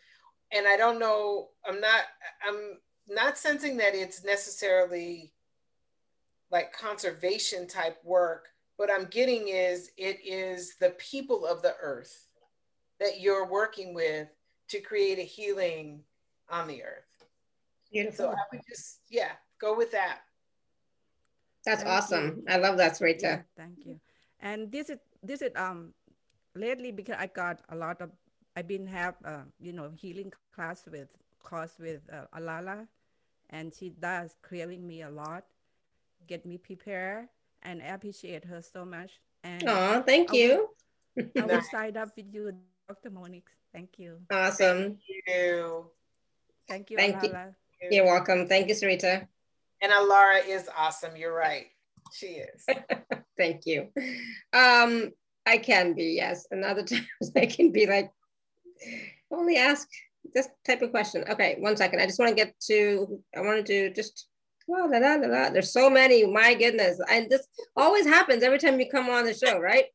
Speaker 2: and i don't know i'm not i'm not sensing that it's necessarily like conservation type work What I'm getting is it is the people of the earth that you're working with to create a healing on the earth.
Speaker 1: Beautiful.
Speaker 2: So I would just, yeah, go with that.
Speaker 1: That's
Speaker 6: Thank
Speaker 1: awesome.
Speaker 6: you.
Speaker 1: I love that, Sarita.
Speaker 6: Yeah, thank you. And this is this is um lately because I got a lot of I've been have uh, you know healing class with course with uh, Alala, and she does clearing me a lot, get me prepared, and I appreciate her so much. And
Speaker 1: Aw, thank
Speaker 6: I will-
Speaker 1: you.
Speaker 6: I will sign up with you, Dr. Monique. Thank you.
Speaker 1: Awesome.
Speaker 2: You.
Speaker 6: Thank you,
Speaker 1: Thank you.
Speaker 6: Alala.
Speaker 1: You're welcome. Thank you, Sarita.
Speaker 2: And Alara is awesome. You're right. She is.
Speaker 1: Thank you. Um, I can be, yes. And other times I can be like, only ask this type of question. Okay, one second. I just want to get to, I wanted to do just, la, la, la, la, la. there's so many, my goodness. And this always happens every time you come on the show, right?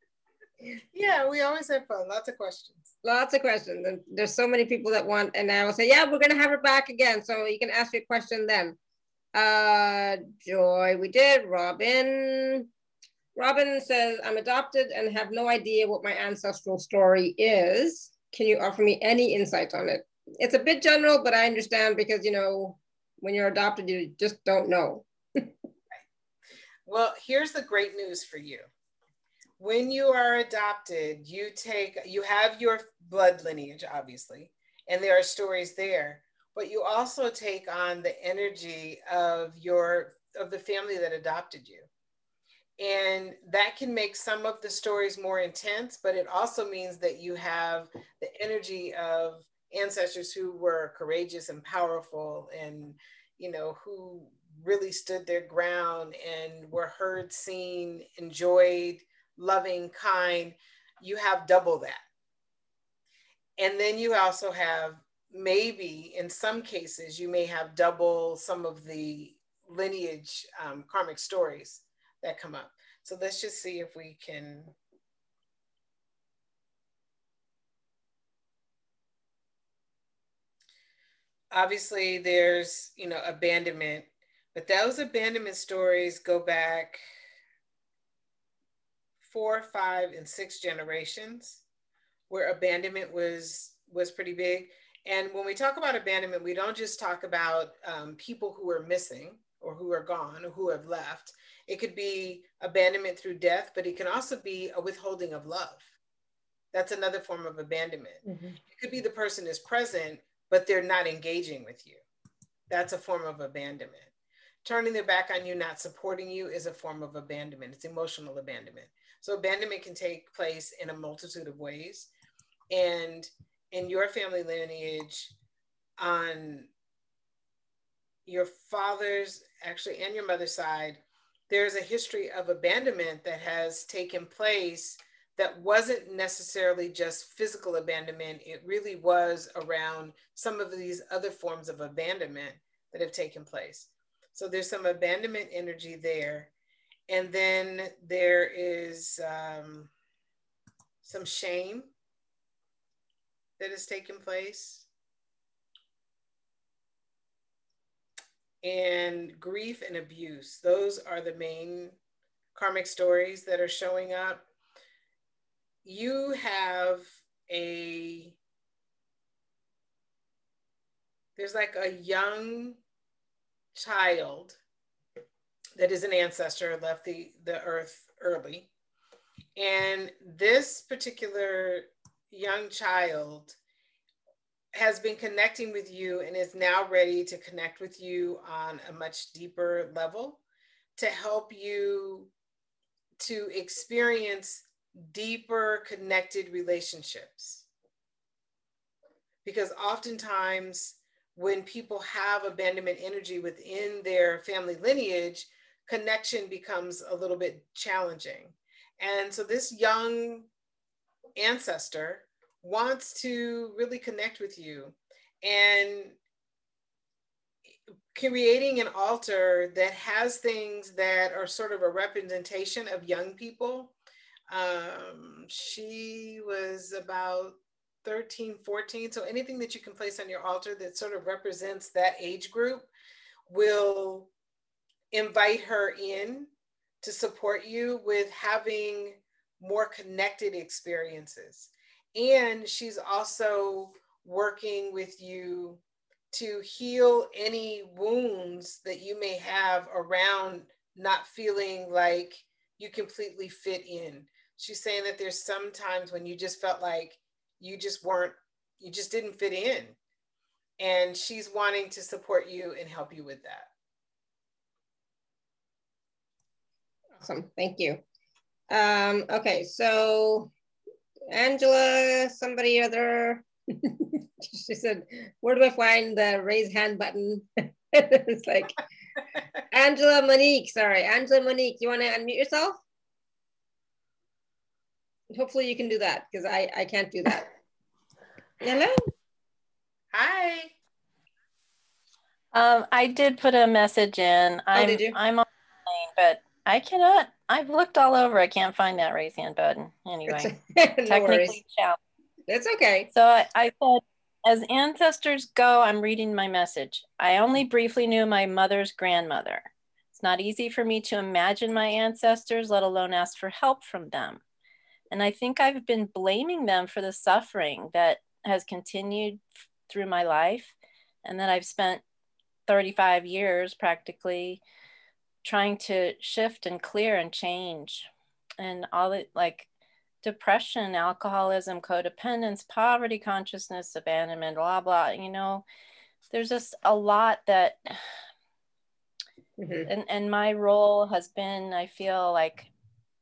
Speaker 2: Yeah, we always have fun. Lots of questions.
Speaker 1: Lots of questions. And there's so many people that want, and I will say, yeah, we're going to have her back again. So you can ask your question then. Uh, Joy, we did. Robin. Robin says, I'm adopted and have no idea what my ancestral story is. Can you offer me any insights on it? It's a bit general, but I understand because, you know, when you're adopted, you just don't know.
Speaker 2: Well, here's the great news for you. When you are adopted, you take you have your blood lineage obviously, and there are stories there, but you also take on the energy of your of the family that adopted you. And that can make some of the stories more intense, but it also means that you have the energy of ancestors who were courageous and powerful and you know who really stood their ground and were heard, seen, enjoyed, loving, kind, you have double that. And then you also have maybe in some cases, you may have double some of the lineage um, karmic stories that come up. So let's just see if we can. Obviously, there's, you know, abandonment but those abandonment stories go back four, five, and six generations where abandonment was was pretty big. And when we talk about abandonment, we don't just talk about um, people who are missing or who are gone or who have left. It could be abandonment through death, but it can also be a withholding of love. That's another form of abandonment.
Speaker 1: Mm-hmm.
Speaker 2: It could be the person is present, but they're not engaging with you. That's a form of abandonment turning their back on you, not supporting you is a form of abandonment. It's emotional abandonment. So abandonment can take place in a multitude of ways. And in your family lineage, on your father's actually and your mother's side, there's a history of abandonment that has taken place that wasn't necessarily just physical abandonment. It really was around some of these other forms of abandonment that have taken place. So there's some abandonment energy there. And then there is um, some shame that has taken place. And grief and abuse. Those are the main karmic stories that are showing up. You have a, there's like a young child that is an ancestor left the, the earth early. And this particular young child has been connecting with you and is now ready to connect with you on a much deeper level to help you to experience deeper connected relationships. Because oftentimes when people have abandonment energy within their family lineage, connection becomes a little bit challenging. And so this young ancestor wants to really connect with you and creating an altar that has things that are sort of a representation of young people. Um, she was about 13, 14. So anything that you can place on your altar that sort of represents that age group will invite her in to support you with having more connected experiences. And she's also working with you to heal any wounds that you may have around not feeling like you completely fit in. She's saying that there's some times when you just felt like you just weren't, you just didn't fit in. And she's wanting to support you and help you with that.
Speaker 1: Awesome. Thank you. Um, okay, so Angela, somebody other, she said, where do I find the raise hand button? it's like, Angela Monique, sorry, Angela Monique, you want to unmute yourself? Hopefully you can do that because I, I can't do that. Hello?
Speaker 2: Hi.
Speaker 7: Um, I did put a message in. I'm,
Speaker 1: Oh, did you?
Speaker 7: I'm on, but I cannot. I've looked all over. I can't find that raise hand button. Anyway,
Speaker 1: no
Speaker 7: technically
Speaker 1: worries.
Speaker 7: challenged.
Speaker 1: It's okay.
Speaker 7: So I, I said, as ancestors go, I'm reading my message. I only briefly knew my mother's grandmother. It's not easy for me to imagine my ancestors, let alone ask for help from them. And I think I've been blaming them for the suffering that has continued through my life and that I've spent 35 years practically trying to shift and clear and change and all it like depression alcoholism codependence poverty consciousness abandonment blah blah you know there's just a lot that
Speaker 1: Mhm.
Speaker 7: and and my role has been i feel like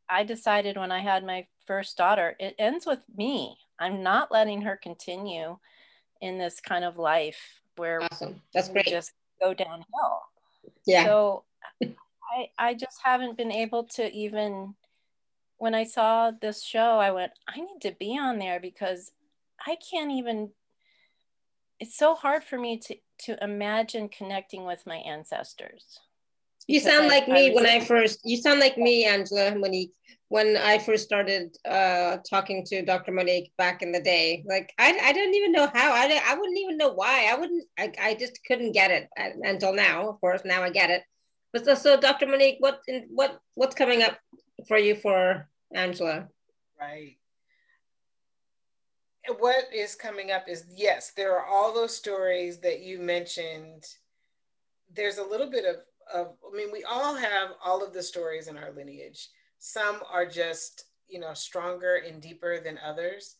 Speaker 7: i decided when i had my first daughter it ends with me i'm not letting her continue in this kind of life where
Speaker 1: Awesome. That's
Speaker 7: we
Speaker 1: great.
Speaker 7: just go downhill
Speaker 1: yeah.
Speaker 7: so I I just haven't been able to even when I saw this show, I went, I need to be on there because I can't even it's so hard for me to to imagine connecting with my ancestors.
Speaker 1: You
Speaker 7: because
Speaker 1: sound
Speaker 7: I-
Speaker 1: like me
Speaker 7: I
Speaker 1: when I first, you sound like me, Angela Monique, when I first started uh, talking to Dr. Monique back in the day. Like, I, I didn't even know how, I, I wouldn't even know why. I wouldn't, I, I just couldn't get it until now. Of course, now I get it. But so, so Dr. Monique, what, what, what's coming up for you for Angela?
Speaker 2: Right. What is coming up is yes, there are all those stories that you mentioned. There's a little bit of, of I mean, we all have all of the stories in our lineage. Some are just, you know, stronger and deeper than others.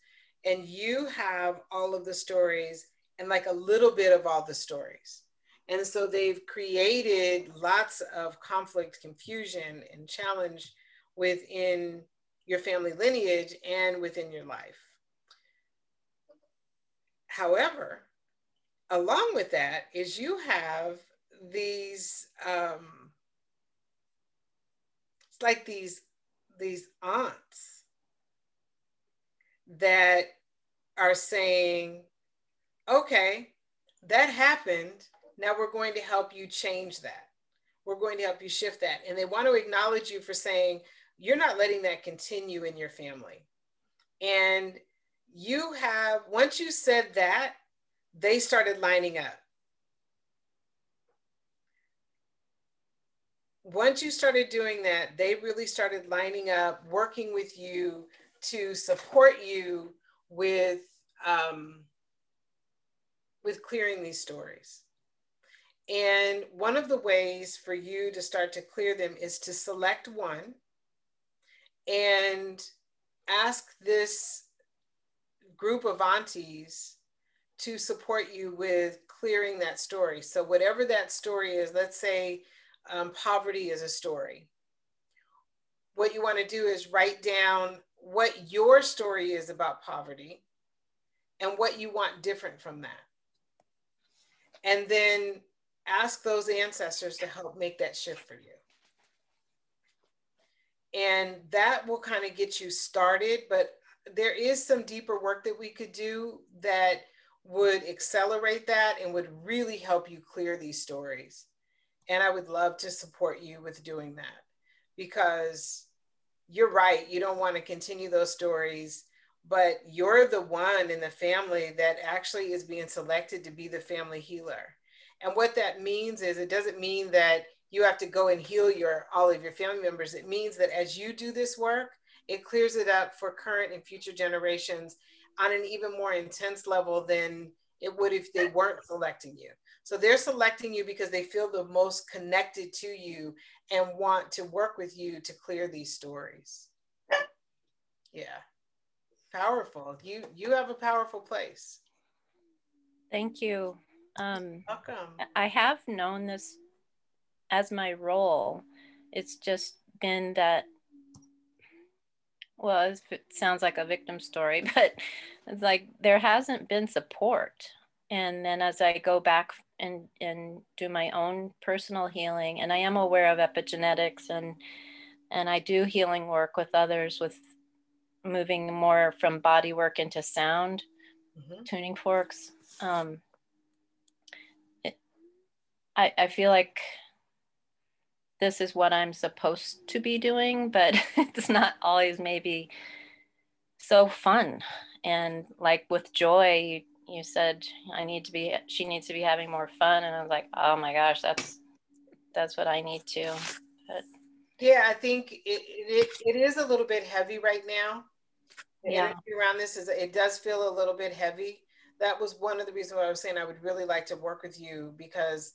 Speaker 2: And you have all of the stories and like a little bit of all the stories. And so they've created lots of conflict, confusion, and challenge within your family lineage and within your life. However, along with that is you have these um, it's like these these aunts that are saying okay that happened. Now we're going to help you change that. We're going to help you shift that. And they want to acknowledge you for saying you're not letting that continue in your family. And you have once you said that they started lining up once you started doing that they really started lining up working with you to support you with um, with clearing these stories and one of the ways for you to start to clear them is to select one and ask this group of aunties to support you with clearing that story. So, whatever that story is, let's say um, poverty is a story. What you want to do is write down what your story is about poverty and what you want different from that. And then ask those ancestors to help make that shift for you. And that will kind of get you started, but there is some deeper work that we could do that would accelerate that and would really help you clear these stories. And I would love to support you with doing that because you're right. You don't want to continue those stories, but you're the one in the family that actually is being selected to be the family healer. And what that means is it doesn't mean that you have to go and heal your all of your family members. It means that as you do this work, it clears it up for current and future generations on an even more intense level than it would if they weren't selecting you. So they're selecting you because they feel the most connected to you and want to work with you to clear these stories. Yeah. Powerful. You you have a powerful place.
Speaker 7: Thank you. Um,
Speaker 2: Welcome.
Speaker 7: I have known this as my role. It's just been that well, it sounds like a victim story, but it's like there hasn't been support. And then as I go back and, and do my own personal healing, and I am aware of epigenetics and and I do healing work with others with moving more from body work into sound, mm-hmm. tuning forks. Um, it, I, I feel like this is what I'm supposed to be doing, but it's not always maybe so fun. And like with Joy, you, said I need to be, she needs to be having more fun. And I was like, oh my gosh, that's, that's what I need to. But
Speaker 2: yeah, I think it, it, it is a little bit heavy right now. The yeah. energy around this is, it does feel a little bit heavy. That was one of the reasons why I was saying I would really like to work with you because,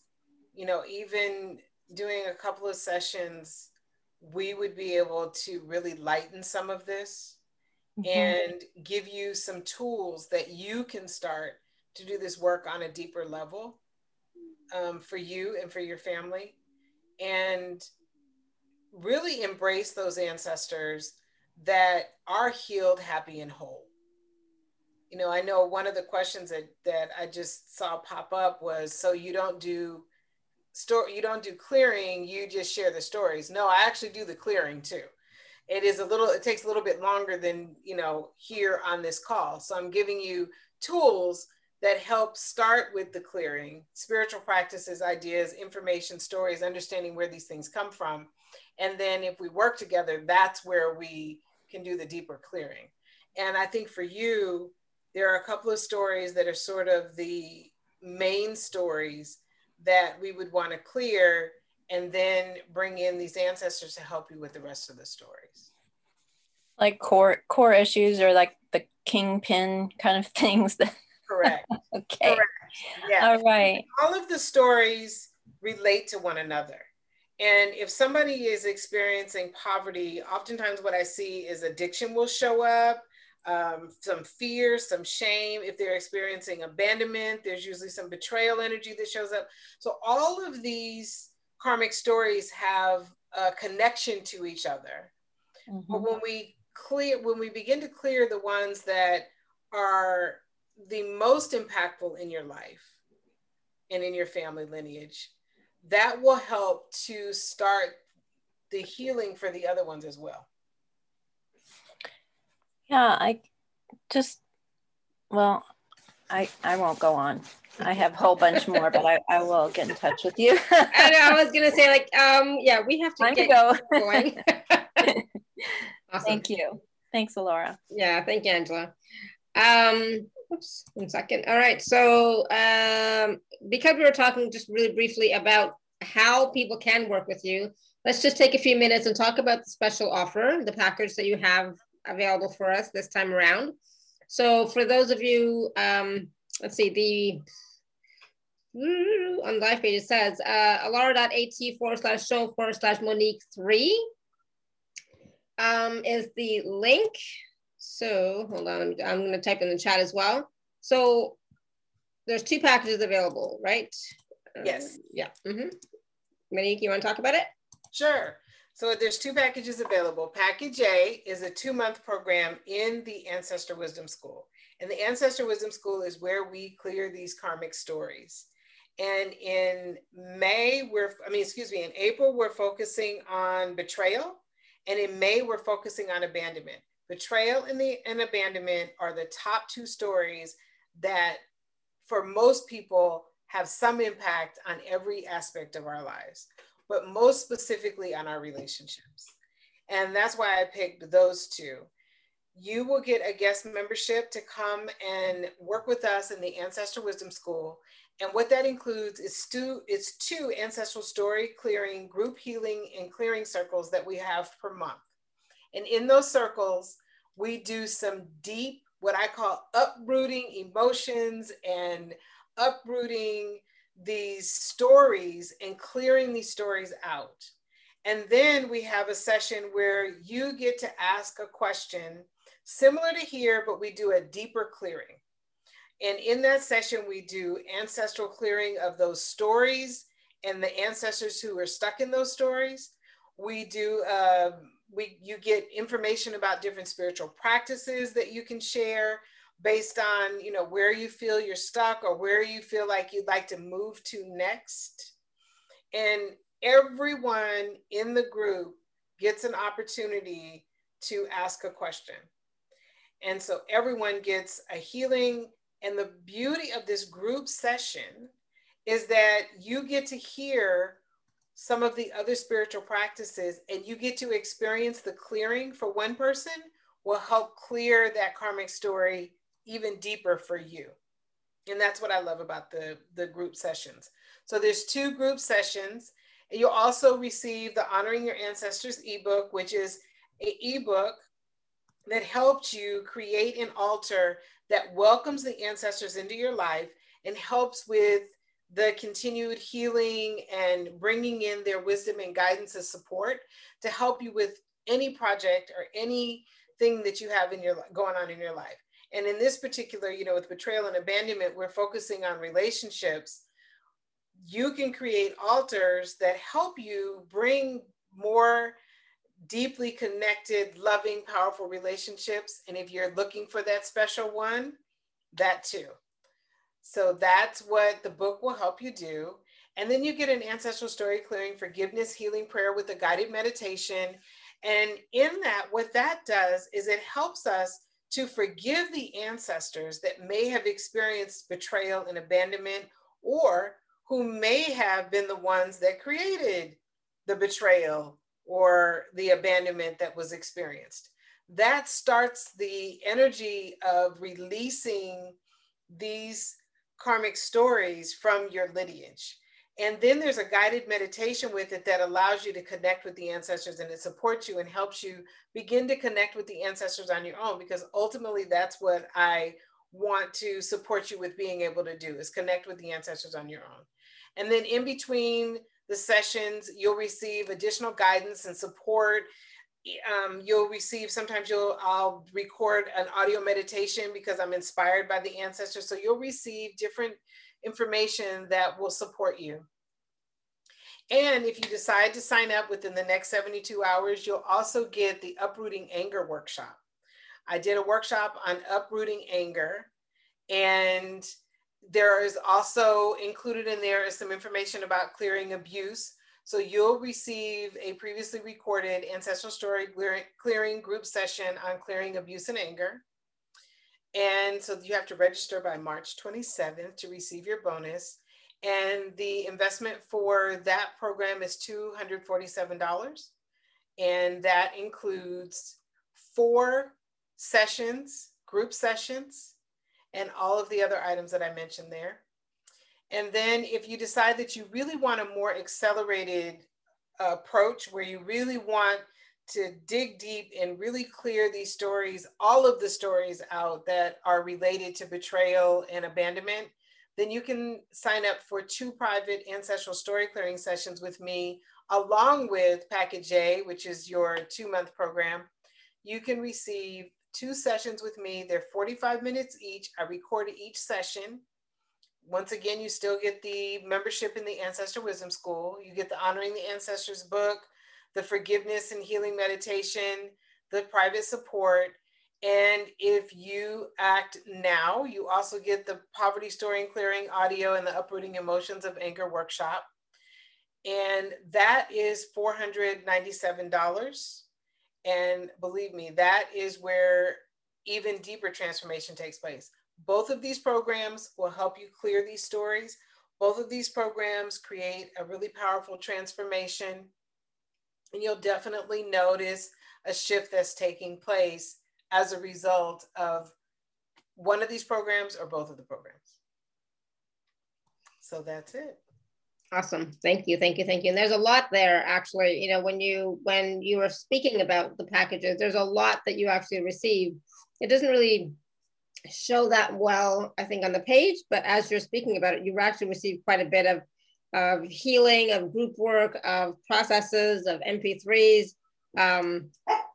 Speaker 2: you know, even doing a couple of sessions, we would be able to really lighten some of this mm-hmm. and give you some tools that you can start to do this work on a deeper level um, for you and for your family. And really embrace those ancestors that are healed, happy, and whole. You know, I know one of the questions that, that I just saw pop up was so you don't do story you don't do clearing you just share the stories no i actually do the clearing too it is a little it takes a little bit longer than you know here on this call. So i'm giving you tools that help start with the clearing spiritual practices ideas information stories understanding where these things come from. And then if we work together that's where we can do the deeper clearing. And i think for you there are a couple of stories that are sort of the main stories that we would want to clear and then bring in these ancestors to help you with the rest of the stories
Speaker 7: like core core issues or like the kingpin kind of things that
Speaker 2: correct
Speaker 7: okay correct. yeah all right
Speaker 2: all of the stories relate to one another and if somebody is experiencing poverty oftentimes what i see is addiction will show up um, some fear, some shame. If they're experiencing abandonment, there's usually some betrayal energy that shows up. So all of these karmic stories have a connection to each other. Mm-hmm. But when we clear, when we begin to clear the ones that are the most impactful in your life and in your family lineage, that will help to start the healing for the other ones as well.
Speaker 7: Yeah, I just, well, I, I won't go on. I have a whole bunch more, but I, I will get in touch with you.
Speaker 1: I know. I was gonna say like, um, yeah, we have to
Speaker 7: Time
Speaker 1: get
Speaker 7: to go.
Speaker 1: going.
Speaker 7: awesome. Thank you. Thanks, Alara.
Speaker 1: Yeah, thank you, Angela. Um, oops, one second. All right. So um, because we were talking just really briefly about how people can work with you, let's just take a few minutes and talk about the special offer, the package that you have available for us this time around. So for those of you, um, let's see, the on the live page it says uh, alara.at forward slash show forward slash Monique three um, is the link. So hold on, I'm going to type in the chat as well. So there's two packages available, right?
Speaker 2: Yes.
Speaker 1: Um, yeah. Mm -hmm. Monique, you want to talk about it?
Speaker 2: Sure. So there's two packages available. Package A is a two month program in the Ancestor Wisdom School. And the Ancestor Wisdom School is where we clear these karmic stories. And in May, we're, I mean, excuse me, in April, we're focusing on betrayal. And in May, we're focusing on abandonment. Betrayal and, the, and abandonment are the top two stories that, for most people, have some impact on every aspect of our lives but most specifically on our relationships. And that's why I picked those two. You will get a guest membership to come and work with us in the Ancestor Wisdom School. And what that includes is two, it's two ancestral story clearing, group healing, and clearing circles that we have per month. And in those circles, we do some deep, what I call uprooting emotions and uprooting these stories and clearing these stories out. And then we have a session where you get to ask a question similar to here, but we do a deeper clearing. And in that session, we do ancestral clearing of those stories and the ancestors who are stuck in those stories. We do, uh, we, you get information about different spiritual practices that you can share based on, you know, where you feel you're stuck or where you feel like you'd like to move to next. And everyone in the group gets an opportunity to ask a question. And so everyone gets a healing and the beauty of this group session is that you get to hear some of the other spiritual practices and you get to experience the clearing for one person will help clear that karmic story even deeper for you. And that's what I love about the, the group sessions. So there's two group sessions. And you'll also receive the Honoring Your Ancestors ebook, which is a ebook that helped you create an altar that welcomes the ancestors into your life and helps with the continued healing and bringing in their wisdom and guidance and support to help you with any project or anything that you have in your going on in your life. And in this particular, you know, with betrayal and abandonment, we're focusing on relationships. You can create altars that help you bring more deeply connected, loving, powerful relationships. And if you're looking for that special one, that too. So that's what the book will help you do. And then you get an ancestral story clearing forgiveness, healing prayer with a guided meditation. And in that, what that does is it helps us to forgive the ancestors that may have experienced betrayal and abandonment or who may have been the ones that created the betrayal or the abandonment that was experienced. That starts the energy of releasing these karmic stories from your lineage. And then there's a guided meditation with it that allows you to connect with the ancestors and it supports you and helps you begin to connect with the ancestors on your own because ultimately that's what I want to support you with being able to do is connect with the ancestors on your own. And then in between the sessions, you'll receive additional guidance and support. Um, you'll receive, sometimes you'll, I'll record an audio meditation because I'm inspired by the ancestors. So you'll receive different information that will support you. And if you decide to sign up within the next 72 hours, you'll also get the Uprooting Anger workshop. I did a workshop on uprooting anger and there is also included in there is some information about clearing abuse. So you'll receive a previously recorded ancestral story clearing group session on clearing abuse and anger. And so you have to register by March 27th to receive your bonus. And the investment for that program is $247. And that includes four sessions, group sessions, and all of the other items that I mentioned there. And then if you decide that you really want a more accelerated uh, approach where you really want to dig deep and really clear these stories, all of the stories out that are related to betrayal and abandonment, then you can sign up for two private ancestral story clearing sessions with me, along with Package A, which is your two month program. You can receive two sessions with me. They're 45 minutes each. I recorded each session. Once again, you still get the membership in the Ancestor Wisdom School. You get the Honoring the Ancestors book, the Forgiveness and Healing Meditation, the private support. And if you act now, you also get the Poverty Story and Clearing audio and the Uprooting Emotions of Anger workshop. And that is $497. And believe me, that is where even deeper transformation takes place. Both of these programs will help you clear these stories. Both of these programs create a really powerful transformation. And you'll definitely notice a shift that's taking place as a result of one of these programs or both of the programs. So that's it.
Speaker 1: Awesome. Thank you. Thank you. Thank you. And there's a lot there actually, you know, when you when you were speaking about the packages, there's a lot that you actually receive. It doesn't really show that well, I think, on the page, but as you're speaking about it, you actually receive quite a bit of, of healing, of group work, of processes, of MP3s. Um,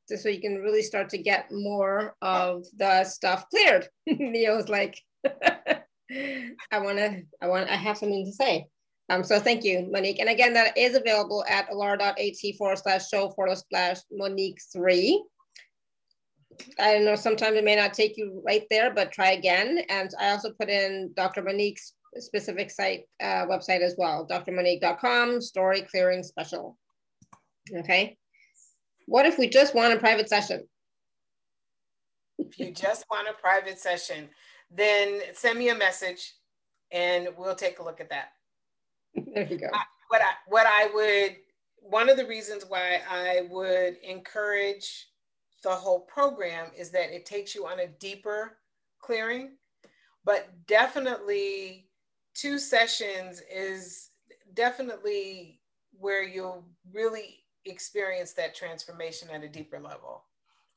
Speaker 1: so you can really start to get more of the stuff cleared. Neo's like, I wanna, I want, I have something to say. Um, so thank you, Monique. And again, that is available at alara.at forward slash show forward slash Monique three. I know sometimes it may not take you right there, but try again. And I also put in Dr. Monique's specific site uh, website as well, drmonique.com, story clearing special. Okay. What if we just want a private session?
Speaker 2: If you just want a private session, then send me a message and we'll take a look at that.
Speaker 1: There you go.
Speaker 2: I, what I what I would one of the reasons why I would encourage the whole program is that it takes you on a deeper clearing, but definitely two sessions is definitely where you'll really experience that transformation at a deeper level.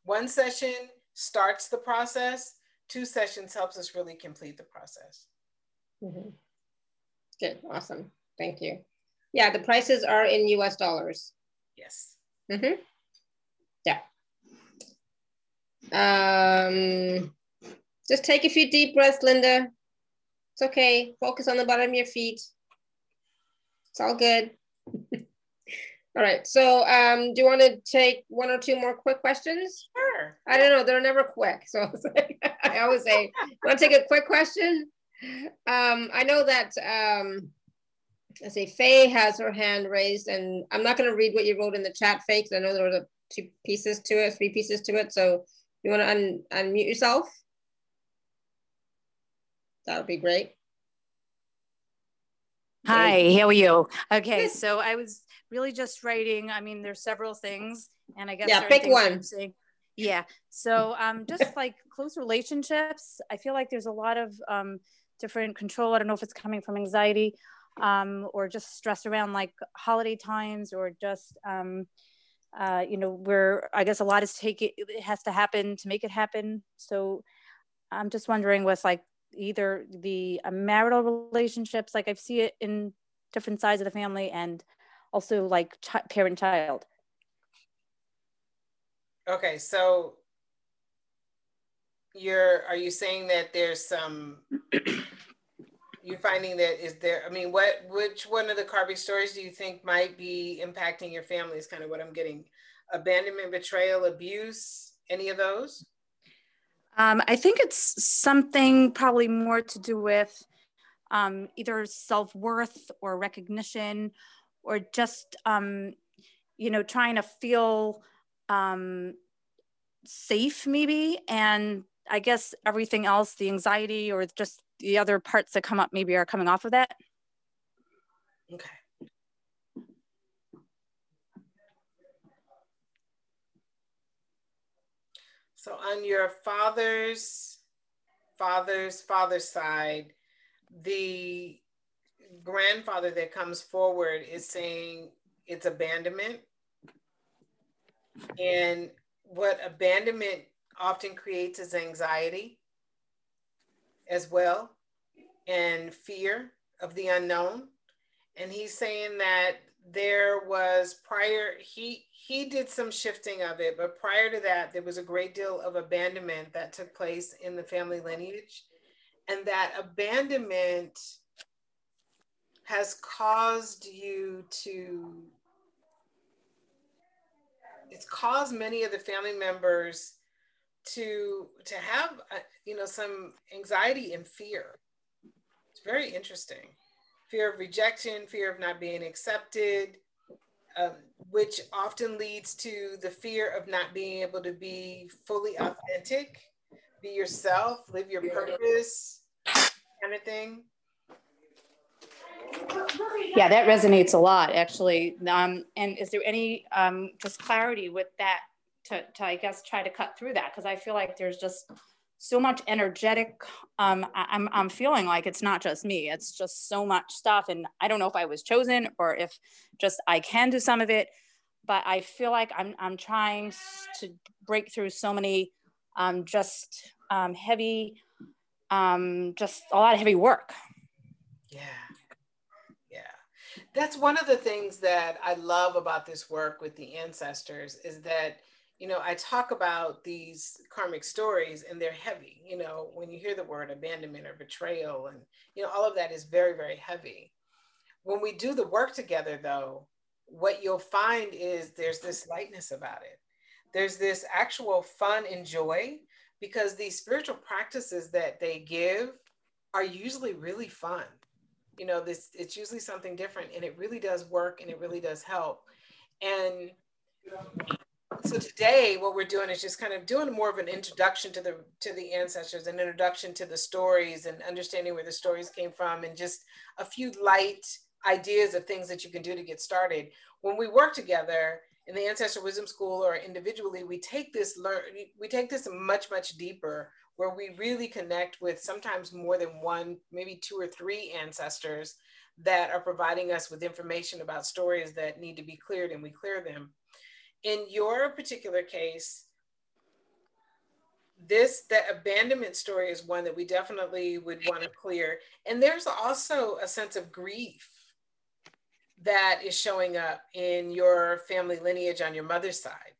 Speaker 2: One session starts the process, two sessions helps us really complete the process.
Speaker 1: Mm-hmm. Good, awesome. Thank you. Yeah, the prices are in US dollars.
Speaker 2: Yes.
Speaker 1: Mm-hmm. Yeah. Um, just take a few deep breaths, Linda. It's okay. Focus on the bottom of your feet. It's all good. all right. So um, do you want to take one or two more quick questions?
Speaker 2: Sure.
Speaker 1: I don't know. They're never quick. So I always say, want to take a quick question? Um, I know that um, I say Faye has her hand raised, and I'm not going to read what you wrote in the chat, Faye, because I know there were two pieces to it, three pieces to it. So you want to un unmute yourself? That would be great.
Speaker 8: Hi, how are you? Okay, so I was really just writing. I mean, there's several things, and I guess
Speaker 1: yeah, pick one.
Speaker 8: Yeah, so um, just like close relationships, I feel like there's a lot of um, different control. I don't know if it's coming from anxiety um, or just stress around like holiday times or just um, uh, you know where i guess a lot is take it, it has to happen to make it happen. So i'm just wondering with like either the uh, marital relationships like i see it in different sides of the family and also like ch- parent child.
Speaker 2: Okay so you're are you saying that there's some you're finding that is there i mean what which one of the karmic stories do you think might be impacting your family is kind of what i'm getting. Abandonment betrayal abuse any of those?
Speaker 8: Um, i think it's something probably more to do with um, either self-worth or recognition or just um, you know trying to feel um, safe maybe. And i guess everything else the anxiety or just the other parts that come up maybe are coming off of that.
Speaker 2: Okay. So on your father's father's father's side, the grandfather that comes forward is saying it's abandonment. And what abandonment often creates is anxiety as well and fear of the unknown. And he's saying that there was prior he he did some shifting of it but prior to that there was a great deal of abandonment that took place in the family lineage and that abandonment has caused you to it's caused many of the family members to to have uh, you know some anxiety and fear. It's very interesting. Fear of rejection fear of not being accepted um, which often leads to the fear of not being able to be fully authentic be yourself live your purpose kind of thing.
Speaker 8: Yeah that resonates a lot actually. Um, and is there any um, just clarity with that to, to I guess try to cut through that because I feel like there's just so much energetic. Um, I, I'm, I'm feeling like it's not just me, it's just so much stuff. And I don't know if I was chosen or if just I can do some of it, but I feel like I'm, I'm trying to break through so many um, just um, heavy, um, just a lot of heavy work.
Speaker 2: Yeah. Yeah. That's one of the things that I love about this work with the ancestors is that you know, I talk about these karmic stories and they're heavy. You know, when you hear the word abandonment or betrayal, and, you know, all of that is very, very heavy. When we do the work together, though, what you'll find is there's this lightness about it. There's this actual fun and joy because these spiritual practices that they give are usually really fun. You know, this it's usually something different and it really does work and it really does help. And so today what we're doing is just kind of doing more of an introduction to the to the ancestors an introduction to the stories and understanding where the stories came from and just a few light ideas of things that you can do to get started. When we work together in the ancestor wisdom school or individually we take this learn we take this much much deeper where we really connect with sometimes more than one maybe two or three ancestors that are providing us with information about stories that need to be cleared and we clear them in your particular case, this the abandonment story is one that we definitely would want to clear. And there's also a sense of grief that is showing up in your family lineage on your mother's side,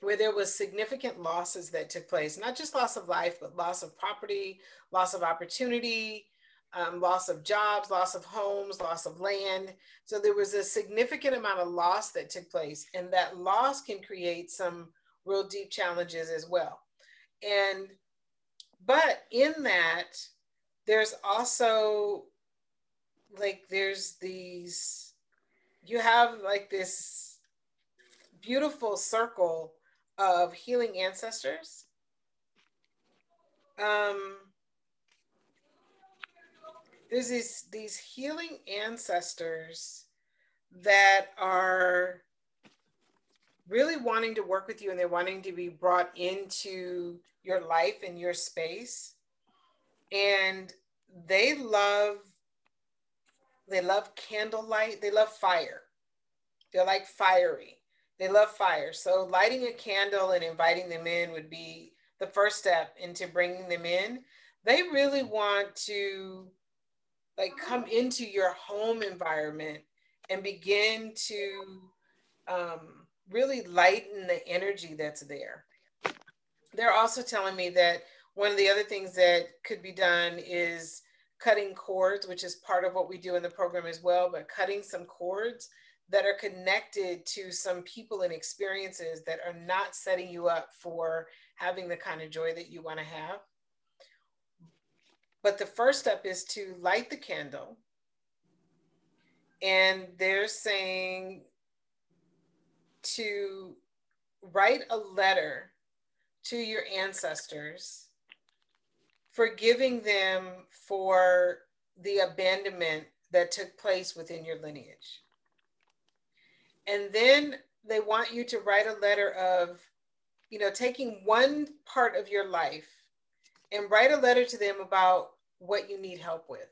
Speaker 2: where there was significant losses that took place, not just loss of life, but loss of property, loss of opportunity, um, loss of jobs, loss of homes, loss of land. So there was a significant amount of loss that took place, and that loss can create some real deep challenges as well. And but in that, there's also like there's these you have like this beautiful circle of healing ancestors um there's these these healing ancestors that are really wanting to work with you and they're wanting to be brought into your life and your space. And they love they love candlelight. They love fire. They're like fiery. They love fire. So lighting a candle and inviting them in would be the first step into bringing them in. They really want to like come into your home environment and begin to um, really lighten the energy that's there. They're also telling me that one of the other things that could be done is cutting cords, which is part of what we do in the program as well, but cutting some cords that are connected to some people and experiences that are not setting you up for having the kind of joy that you want to have. But the first step is to light the candle. And they're saying to write a letter to your ancestors, forgiving them for the abandonment that took place within your lineage. And then they want you to write a letter of, you know, taking one part of your life and write a letter to them about what you need help with.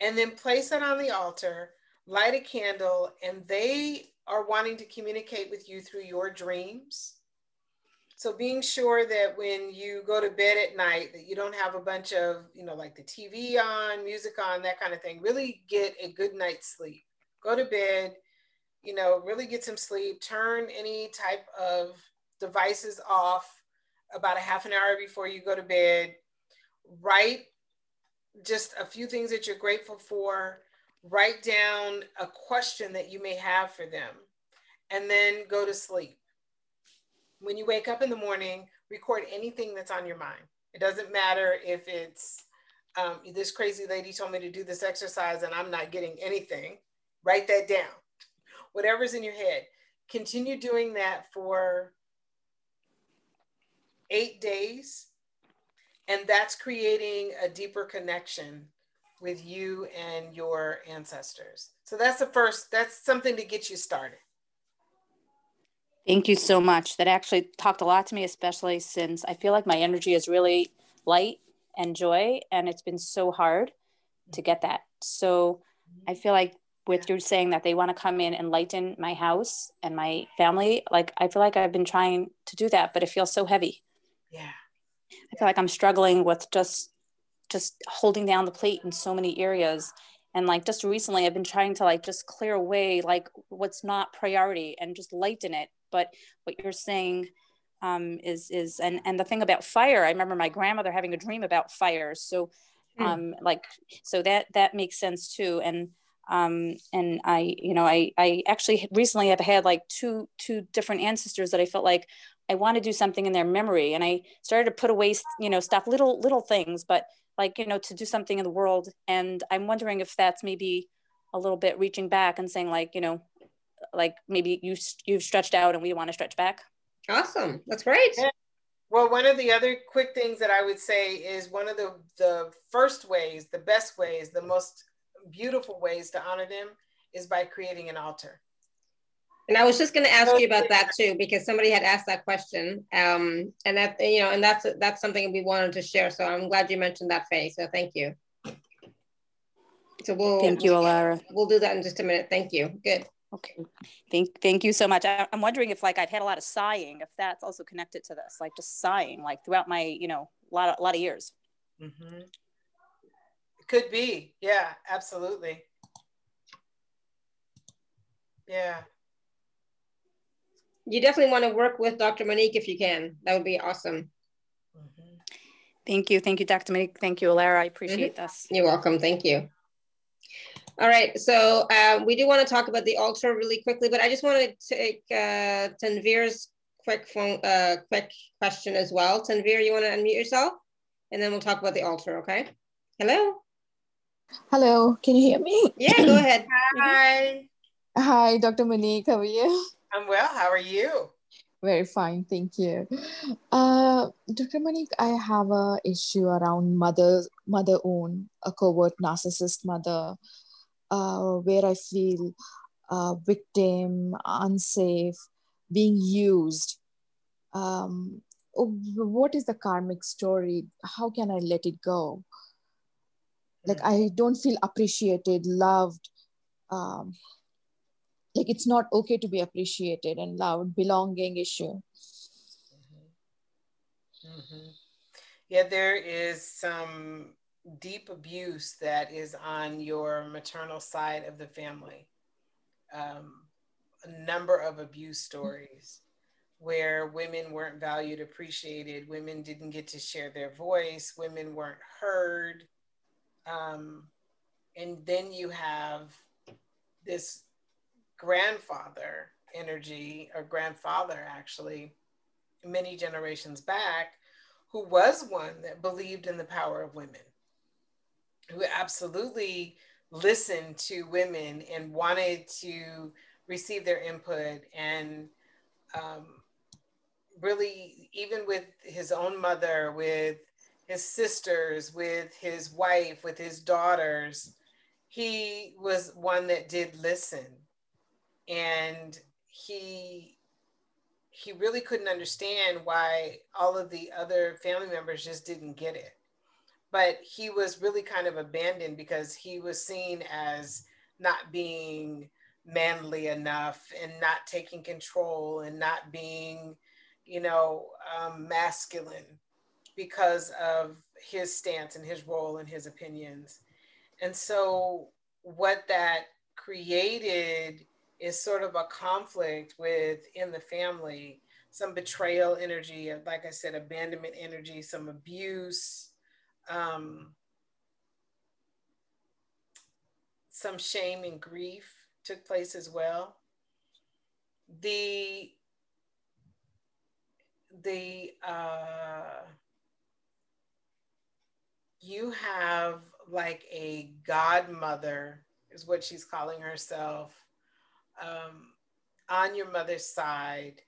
Speaker 2: And then place it on the altar, light a candle, and they are wanting to communicate with you through your dreams. So being sure that when you go to bed at night that you don't have a bunch of, you know, like the TV on, music on, that kind of thing. Really get a good night's sleep. Go to bed, you know, really get some sleep. Turn any type of devices off about a half an hour before you go to bed. Write just a few things that you're grateful for. Write down a question that you may have for them, and then go to sleep. When you wake up in the morning, record anything that's on your mind. It doesn't matter if it's um, this crazy lady told me to do this exercise and I'm not getting anything. Write that down. Whatever's in your head. Continue doing that for eight days. And that's creating a deeper connection with you and your ancestors. So that's the first, that's something to get you started.
Speaker 8: Thank you so much. That actually talked a lot to me, especially since I feel like my energy is really light and joy, and it's been so hard to get that. So I feel like with you saying that they want to come in and lighten my house and my family, like I feel like I've been trying to do that, but it feels so heavy.
Speaker 2: Yeah.
Speaker 8: I feel like I'm struggling with just just holding down the plate in so many areas and like just recently i've been trying to like just clear away like what's not priority and just lighten it but what you're saying um, is is and and the thing about fire i remember my grandmother having a dream about fire so hmm. um like so that that makes sense too and um and i you know i i actually recently have had like two two different ancestors that i felt like i want to do something in their memory and i started to put away you know stuff little little things but like you know to do something in the world and i'm wondering if that's maybe a little bit reaching back and saying like you know like maybe you you've stretched out and we want to stretch back.
Speaker 1: Awesome that's great. Yeah.
Speaker 2: well one of the other quick things that i would say is one of the the first ways the best ways the most beautiful ways to honor them is by creating an altar
Speaker 1: and I was just going to ask you about that too, because somebody had asked that question, um, and that you know, and that's that's something we wanted to share. So I'm glad you mentioned that, Faye. So thank you. So we'll
Speaker 8: thank you, Alara.
Speaker 1: We'll do that in just a minute. Thank you. Good.
Speaker 8: Okay. Thank thank you so much. I, am wondering if like I've had a lot of sighing, if that's also connected to this, like just sighing, like throughout my you know a lot of a lot of years.
Speaker 2: Mm-hmm. Could be. Yeah. Absolutely. Yeah
Speaker 1: you definitely want to work with Dr. Monique if you can. That would be awesome.
Speaker 8: Mm-hmm. Thank you. Thank you, Dr. Monique. Thank you, Alara. I appreciate mm -hmm. this.
Speaker 1: You're welcome. Thank you. All right, so uh, we do want to talk about the altar really quickly, but I just want to take uh, Tanvir's quick phone, uh, quick question as well. Tanvir, you want to unmute yourself, and then we'll talk about the altar. Okay? Hello.
Speaker 9: Hello. Can you hear me?
Speaker 1: Yeah, go ahead.
Speaker 2: Hi.
Speaker 9: Hi, Dr. Monique. How are you?
Speaker 2: I'm well. How are you?
Speaker 9: Very fine, thank you. Uh, Dr. Monique, I have a issue around mother, mother own, a covert narcissist mother, uh, where I feel uh, victim, unsafe, being used. Um, what is the karmic story? How can I let it go? Like hmm. I don't feel appreciated, loved. Um, like it's not okay to be appreciated and loved. Belonging issue.
Speaker 2: Mm-hmm. Mm-hmm. yeah there is some deep abuse that is on your maternal side of the family. Um, a number of abuse stories where women weren't valued appreciated. Women didn't get to share their voice. Women weren't heard. Um, and then you have this grandfather energy or grandfather actually many generations back who was one that believed in the power of women who absolutely listened to women and wanted to receive their input and um, really even with his own mother with his sisters with his wife with his daughters he was one that did listen and he he really couldn't understand why all of the other family members just didn't get it. But he was really kind of abandoned because he was seen as not being manly enough and not taking control and not being you know um, masculine because of his stance and his role and his opinions. And so what that created is sort of a conflict with in the family. Some betrayal energy like i said abandonment energy some abuse um, some shame and grief took place as well. The the uh, you have like a godmother is what she's calling herself um, on your mother's side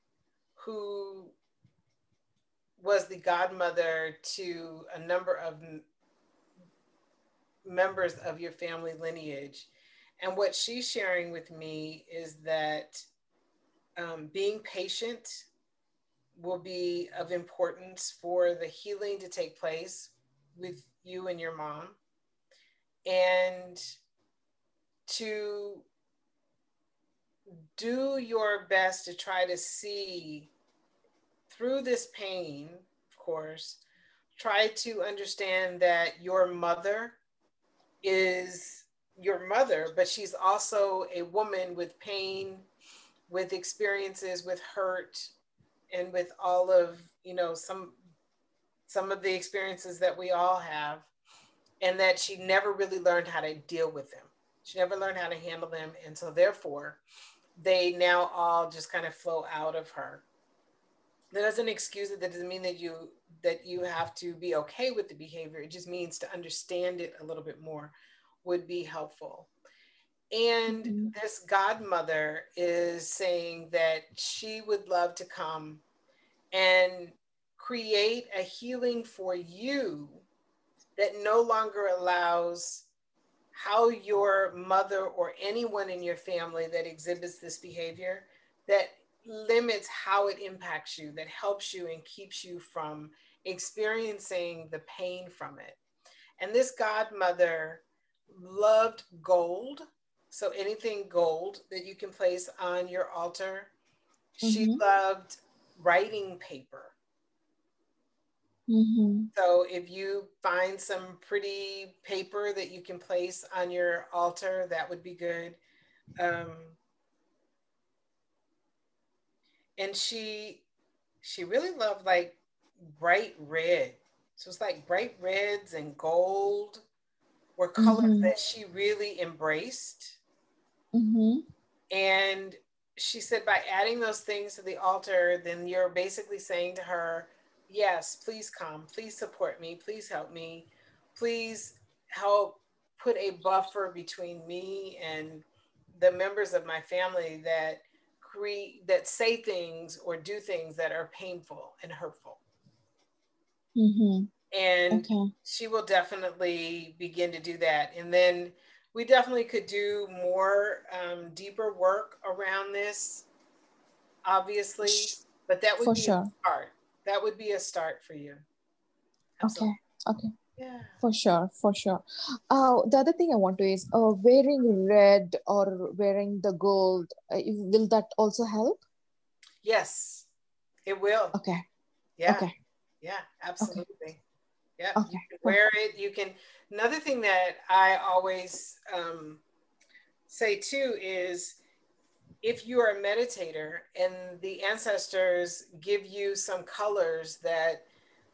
Speaker 2: who was the godmother to a number of members of your family lineage. And what she's sharing with me is that um, being patient will be of importance for the healing to take place with you and your mom. And to do your best to try to see through this pain, of course, try to understand that your mother is your mother, but she's also a woman with pain, with experiences, with hurt, and with all of, you know, some some of the experiences that we all have, and that she never really learned how to deal with them. She never learned how to handle them. And so therefore, they now all just kind of flow out of her. That doesn't excuse it. That doesn't mean that you that you have to be okay with the behavior. It just means to understand it a little bit more would be helpful. And mm-hmm. this godmother is saying that she would love to come and create a healing for you that no longer allows how your mother or anyone in your family that exhibits this behavior that limits how it impacts you, that helps you and keeps you from experiencing the pain from it. And this godmother loved gold. So anything gold that you can place on your altar. Mm-hmm. She loved writing paper. Mm-hmm. So if you find some pretty paper that you can place on your altar, that would be good. Um, and she she really loved like bright red. So it's like bright reds and gold were colors mm-hmm. that she really embraced. Mm-hmm. And she said, by adding those things to the altar, then you're basically saying to her, Yes, please come. Please support me. Please help me. Please help put a buffer between me and the members of my family that create that say things or do things that are painful and hurtful. Mm-hmm. And okay. she will definitely begin to do that. And then we definitely could do more um, deeper work around this, obviously, but that would For be sure. start. That would be a start for you.
Speaker 9: Absolutely. Okay. Okay. Yeah. For sure, for sure. Uh, the other thing I want to is uh, wearing red or wearing the gold. Uh, will that also help?
Speaker 2: Yes, it will.
Speaker 9: Okay.
Speaker 2: Yeah. Okay. Yeah, absolutely. Okay. Yeah, okay. you can wear it. You can. Another thing that I always um, say too is if you are a meditator and the ancestors give you some colors that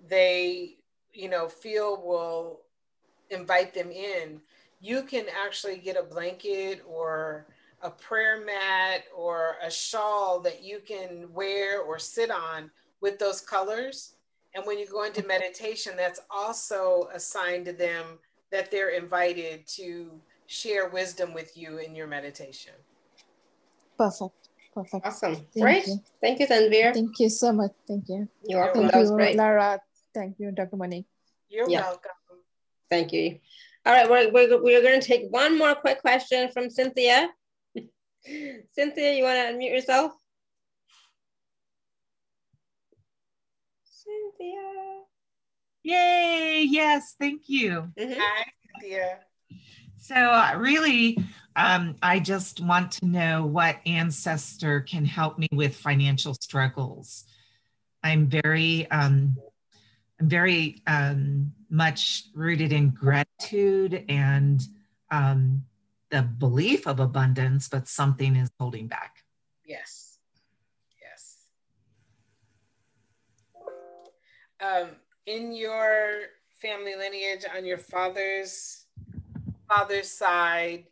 Speaker 2: they, you know, feel will invite them in, you can actually get a blanket or a prayer mat or a shawl that you can wear or sit on with those colors and when you go into meditation, that's also a sign to them that they're invited to share wisdom with you in your meditation.
Speaker 9: Perfect. Perfect.
Speaker 1: Awesome. Thank great. You. Thank you, Tanvir.
Speaker 9: Thank you so much. Thank you.
Speaker 1: You're welcome.
Speaker 9: Thank
Speaker 1: that
Speaker 9: you, was great. Alara. Thank you, Dr. Monique.
Speaker 2: You're yeah. welcome.
Speaker 1: Thank you. All right, we're, we're, we're going to take one more quick question from Cynthia. Cynthia, you want to unmute yourself? Cynthia.
Speaker 10: Yay, yes, thank you.
Speaker 2: Mm-hmm. Hi, Cynthia.
Speaker 10: So, uh, really, um, I just want to know what ancestor can help me with financial struggles. I'm very, um, I'm very um, much rooted in gratitude and um, the belief of abundance, but something is holding back.
Speaker 2: Yes. Yes. um, in your family lineage on your father's father's side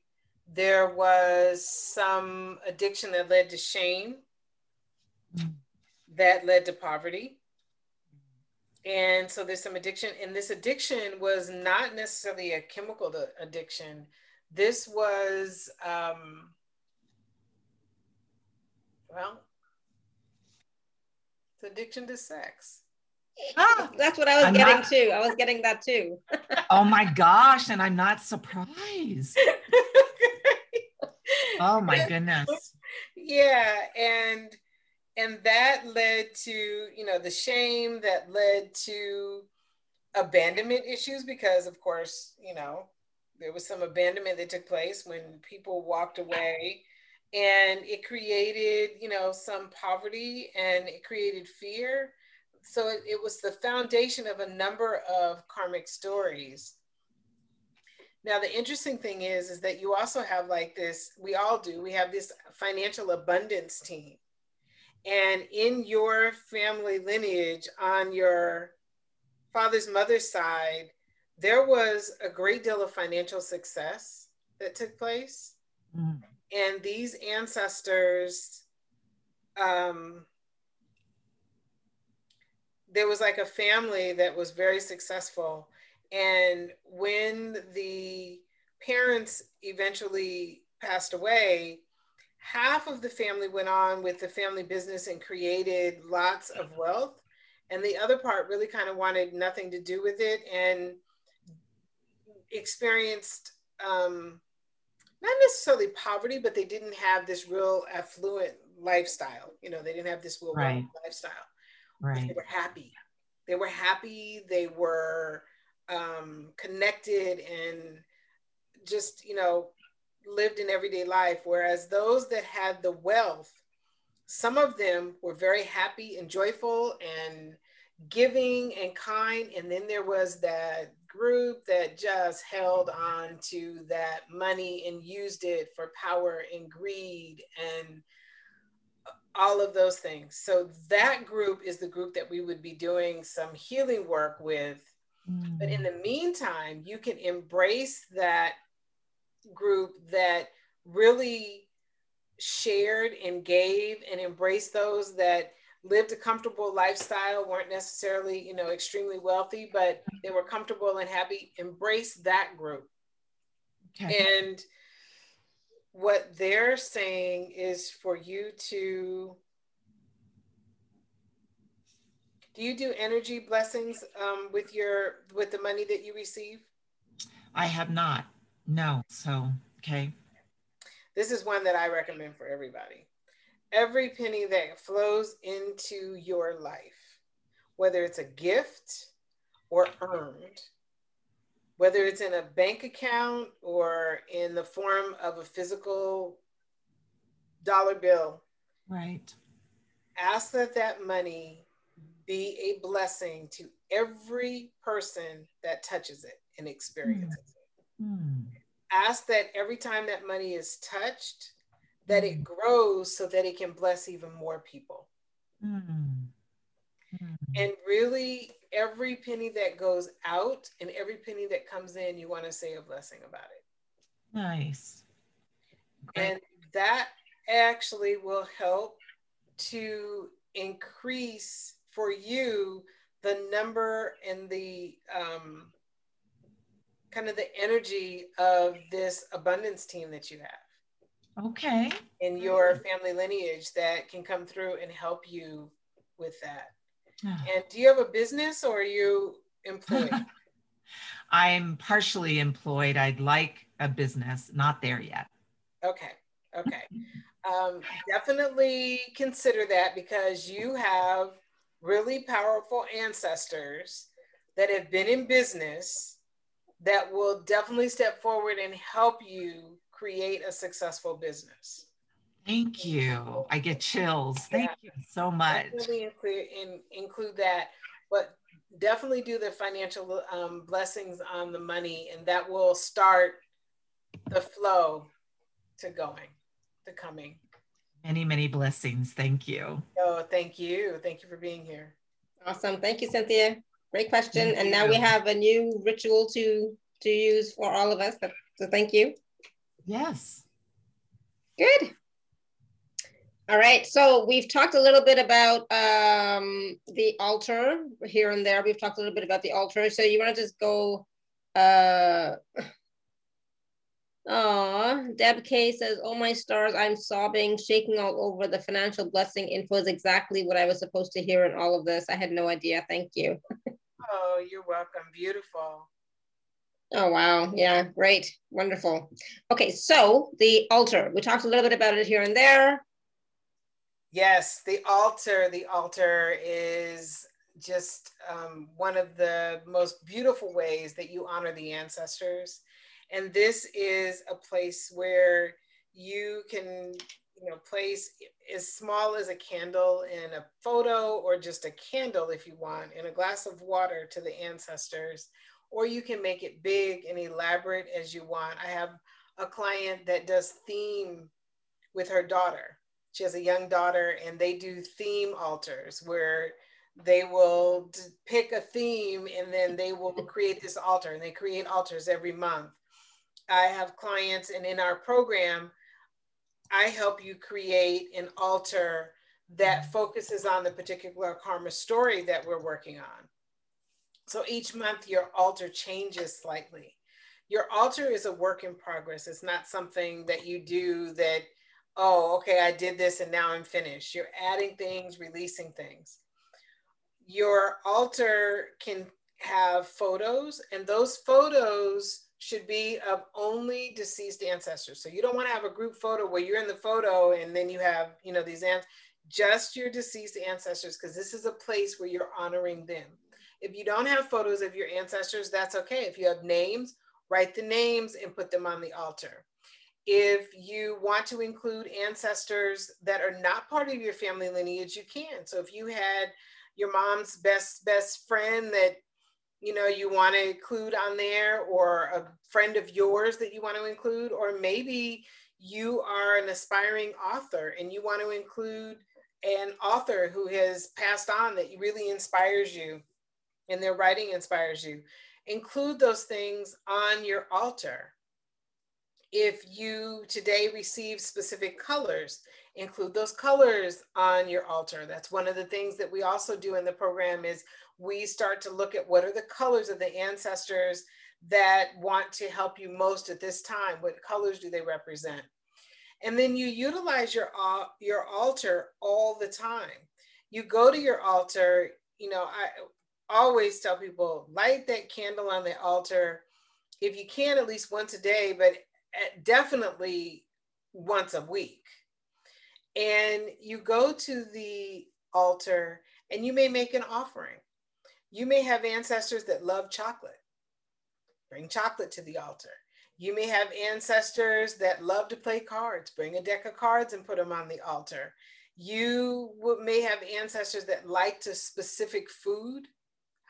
Speaker 2: there was some addiction that led to shame that led to poverty. And so there's some addiction and this addiction was not necessarily a chemical addiction. This was um, well it's addiction to sex
Speaker 1: Ah, That's what I was I'm getting not, too. I was getting that too.
Speaker 10: oh my gosh, and I'm not surprised. oh my goodness.
Speaker 2: yeah, and and that led to you know the shame that led to abandonment issues because of course you know there was some abandonment that took place when people walked away and it created you know some poverty and it created fear so it, it was the foundation of a number of karmic stories. Now the interesting thing is is that you also have like this we all do we have this financial abundance team. And in your family lineage on your father's mother's side there was a great deal of financial success that took place. Mm. and these ancestors um, there was like a family that was very successful and when the parents eventually passed away, half of the family went on with the family business and created lots of wealth. And the other part really kind of wanted nothing to do with it and experienced um, not necessarily poverty, but they didn't have this real affluent lifestyle. You know, they didn't have this real right. lifestyle.
Speaker 10: Right.
Speaker 2: They were happy. They were happy. They were um, connected and just, you know, lived in everyday life. Whereas those that had the wealth, some of them were very happy and joyful and giving and kind. And then there was that group that just held on to that money and used it for power and greed and all of those things. So that group is the group that we would be doing some healing work with but in mm. the meantime, you can embrace that group that really shared and gave and embraced those that lived a comfortable lifestyle, weren't necessarily, you know, extremely wealthy, but they were comfortable and happy. Embrace that group. Okay. And what they're saying is for you to do you do energy blessings um, with your with the money that you receive?
Speaker 10: I have not. No. So okay.
Speaker 2: This is one that I recommend for everybody. Every penny that flows into your life, whether it's a gift or earned, whether it's in a bank account or in the form of a physical dollar bill.
Speaker 10: Right.
Speaker 2: Ask that that money be a blessing to every person that touches it and experiences mm. it. Mm. Ask that every time that money is touched, that mm. it grows so that it can bless even more people. Mm. And really, every penny that goes out and every penny that comes in, you want to say a blessing about it.
Speaker 10: Nice.
Speaker 2: And that actually will help to increase for you the number and the um, kind of the energy of this abundance team that you have.
Speaker 10: Okay.
Speaker 2: In your family lineage that can come through and help you with that. and do you have a business or are you employed?
Speaker 10: I'm partially employed. I'd like a business, not there yet.
Speaker 2: Okay. Okay. Um, definitely consider that because you have really powerful ancestors that have been in business that will definitely step forward and help you create a successful business.
Speaker 10: Thank you. I get chills. Thank yeah. you so much.
Speaker 2: Definitely include, in, include that, but definitely do the financial um, blessings on the money, and that will start the flow to going, to coming.
Speaker 10: Many, many blessings. Thank you.
Speaker 2: Oh, thank you. Thank you for being here.
Speaker 1: Awesome. Thank you, Cynthia. Great question. Thank and you. now we have a new ritual to to use for all of us. So thank you.
Speaker 10: Yes.
Speaker 1: Good. All right. So we've talked a little bit about um, the altar here and there. We've talked a little bit about the altar. So you want to just go uh, Aw, Deb K says, Oh my stars, I'm sobbing, shaking all over. The financial blessing info is exactly what I was supposed to hear in all of this. I had no idea. Thank you.
Speaker 2: oh, you're welcome. Beautiful.
Speaker 1: Oh, wow. Yeah, great. Wonderful. Okay, so the altar, we talked a little bit about it here and there.
Speaker 2: Yes, the altar. The altar is just um, one of the most beautiful ways that you honor the ancestors. And this is a place where you can, you know, place as small as a candle in a photo or just a candle if you want in a glass of water to the ancestors, or you can make it big and elaborate as you want. I have a client that does theme with her daughter. She has a young daughter and they do theme altars where they will pick a theme and then they will create this altar and they create altars every month. I have clients and in our program, I help you create an altar that mm-hmm. focuses on the particular karma story that we're working on. So each month your altar changes slightly. Your altar is a work in progress. It's not something that you do that, oh, okay, I did this and now I'm finished. You're adding things, releasing things your altar can have photos, and those photos should be of only deceased ancestors. So you don't want to have a group photo where you're in the photo and then you have, you know, these ants, just your deceased ancestors, because this is a place where you're honoring them. If you don't have photos of your ancestors, that's okay. If you have names, write the names and put them on the altar. If you want to include ancestors that are not part of your family lineage, you can. So if you had your mom's best best friend that you know you want to include on there or a friend of yours that you want to include or maybe you are an aspiring author and you want to include an author who has passed on that really inspires you and their writing inspires you include those things on your altar if you today receive specific colors include those colors on your altar. That's one of the things that we also do in the program is we start to look at what are the colors of the ancestors that want to help you most at this time. What colors do they represent? And then you utilize your, your altar all the time. You go to your altar, you know, I always tell people light that candle on the altar if you can at least once a day, but definitely once a week and you go to the altar and you may make an offering. You may have ancestors that love chocolate. Bring chocolate to the altar. You may have ancestors that love to play cards. Bring a deck of cards and put them on the altar. You may have ancestors that liked a specific food.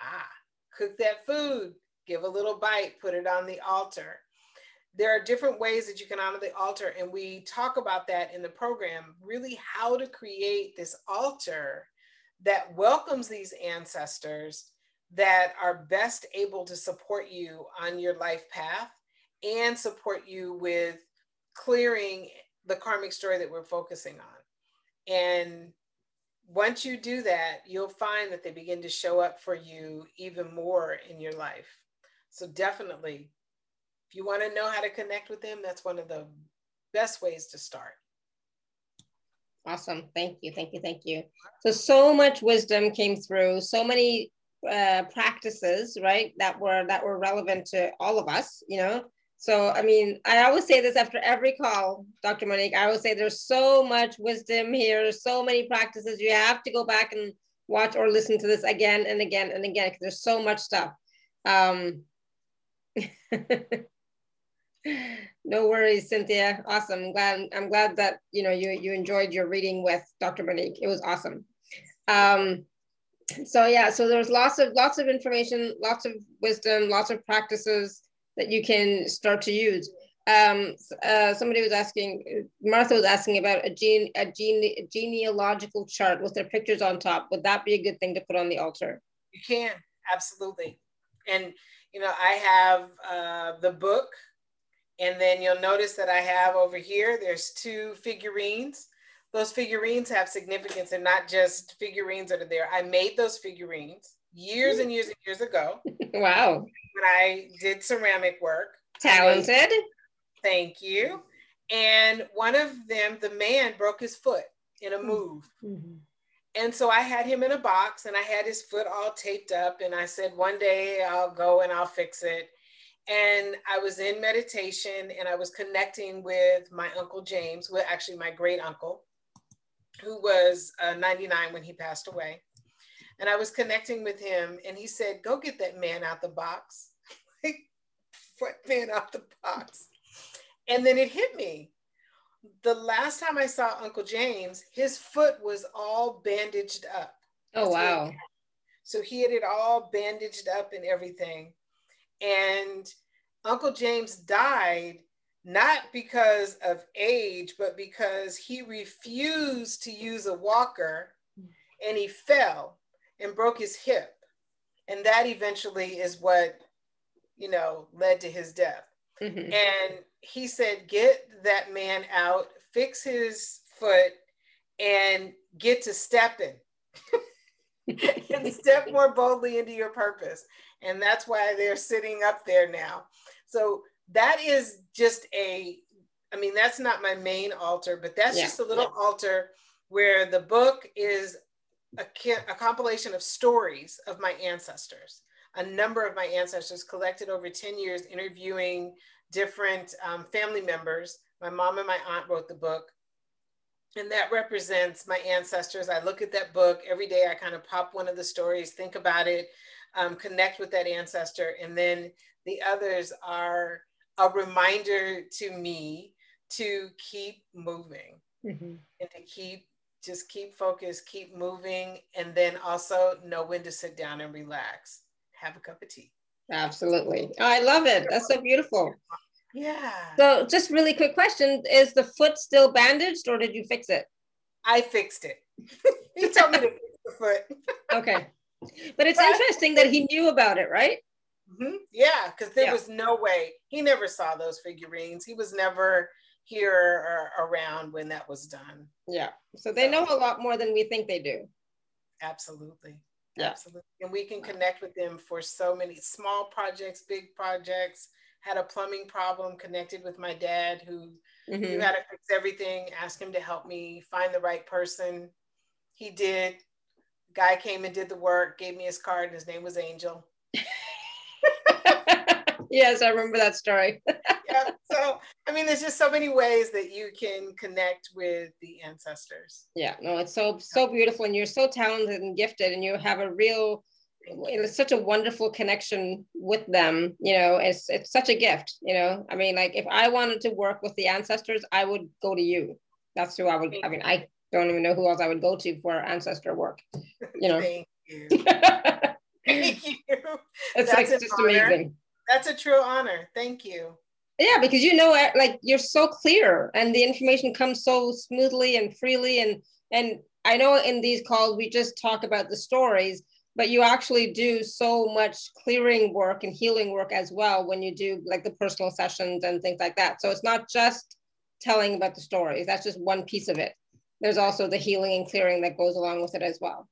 Speaker 2: Ah, cook that food, give a little bite, put it on the altar there are different ways that you can honor the altar and we talk about that in the program really how to create this altar that welcomes these ancestors that are best able to support you on your life path and support you with clearing the karmic story that we're focusing on. And once you do that you'll find that they begin to show up for you even more in your life. So definitely if you want to know how to connect with them, that's one of the best ways to start.
Speaker 1: Awesome. Thank you. Thank you. Thank you. So, so much wisdom came through, so many uh, practices, right, that were that were relevant to all of us, you know. So, I mean, I always say this after every call, Dr. Monique. I always say there's so much wisdom here, so many practices. You have to go back and watch or listen to this again and again and again because there's so much stuff. Um, no worries, Cynthia. Awesome. I'm glad. I'm glad that you know you you enjoyed your reading with Dr. Monique. It was awesome. Um, so yeah, so there's lots of lots of information, lots of wisdom, lots of practices that you can start to use. Um, uh, somebody was asking, Martha was asking about a gene a gene a genealogical chart with their pictures on top. Would that be a good thing to put on the altar?
Speaker 2: You can absolutely, and you know I have uh, the book and then you'll notice that I have over here, there's two figurines. Those figurines have significance They're not just figurines that are there. I made those figurines years and years and years ago.
Speaker 1: wow.
Speaker 2: When I did ceramic work.
Speaker 1: Talented.
Speaker 2: Thank you. And one of them, the man broke his foot in a mm-hmm. move. Mm-hmm. And so I had him in a box and I had his foot all taped up. And I said, one day I'll go and I'll fix it and I was in meditation and I was connecting with my uncle James, with actually my great uncle. who was uh, 99 when he passed away. And I was connecting with him, and he said, Go get that man out the box. Foot man out the box. And then it hit me. The last time I saw Uncle James, his foot was all bandaged up.
Speaker 1: Oh, wow.
Speaker 2: So he had it all bandaged up and everything. And Uncle James died not because of age, but because he refused to use a walker and he fell and broke his hip. And that eventually is what, you know, led to his death. Mm-hmm. And he said, get that man out, fix his foot, and get to stepping. and step more boldly into your purpose. And that's why they're sitting up there now. So that is just a, I mean, that's not my main altar, but that's yeah. just a little yeah. altar where the book is a, a compilation of stories of my ancestors. A number of my ancestors collected over 10 years interviewing different um, family members. My mom and my aunt wrote the book and that represents my ancestors. I look at that book every day. I kind of pop one of the stories, think about it, um, connect with that ancestor, and then the others are a reminder to me to keep moving mm-hmm. and to keep just keep focused, keep moving, and then also know when to sit down and relax. Have a cup of tea.
Speaker 1: Absolutely. Oh, I love it. That's so beautiful.
Speaker 2: Yeah.
Speaker 1: So, just really quick question: Is the foot still bandaged, or did you fix it?
Speaker 2: I fixed it. he told me to fix the foot.
Speaker 1: okay, but it's but, interesting that he knew about it, right?
Speaker 2: Mm-hmm. Yeah, because there yeah. was no way he never saw those figurines. He was never here or around when that was done.
Speaker 1: Yeah, so they know a lot more than we think they do.
Speaker 2: Absolutely. Yeah. Absolutely. And we can connect with them for so many small projects, big projects, had a plumbing problem, connected with my dad who mm-hmm. knew how to fix everything, asked him to help me find the right person. He did. Guy came and did the work, gave me his card, and his name was Angel.
Speaker 1: yes, I remember that story.
Speaker 2: yeah. So, I mean, there's just so many ways that you can connect with the ancestors.
Speaker 1: Yeah. No, it's so, so beautiful. And you're so talented and gifted, and you have a real it's such a wonderful connection with them you know it's it's such a gift you know? I mean like if i wanted to work with the ancestors i would go to you. That's who i would i mean i don't even know who else i would go to for ancestor work you know?
Speaker 2: Thank you. Thank you.
Speaker 1: It's that's like just honor. amazing.
Speaker 2: That's a true honor. Thank you.
Speaker 1: Yeah because you know like you're so clear and the information comes so smoothly and freely and and i know in these calls we just talk about the stories but you actually do so much clearing work and healing work as well when you do like the personal sessions and things like that. So it's not just telling about the stories, that's just one piece of it. There's also the healing and clearing that goes along with it as well.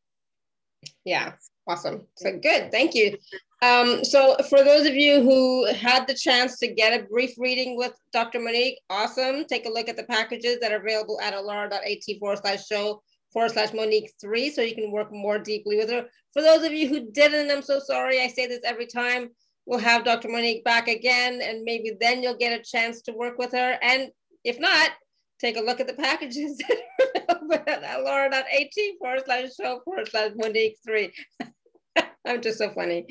Speaker 1: Yeah, awesome. So good, thank you. Um, so for those of you who had the chance to get a brief reading with Dr. Monique, awesome. Take a look at the packages that are available at alara.at forward slash show forward slash Monique three, so you can work more deeply with her. For those of you who didn't, I'm so sorry. I say this every time. We'll have Dr. Monique back again, and maybe then you'll get a chance to work with her. And if not, take a look at the packages at alara.at forward slash show forward slash Monique three. I'm just so funny.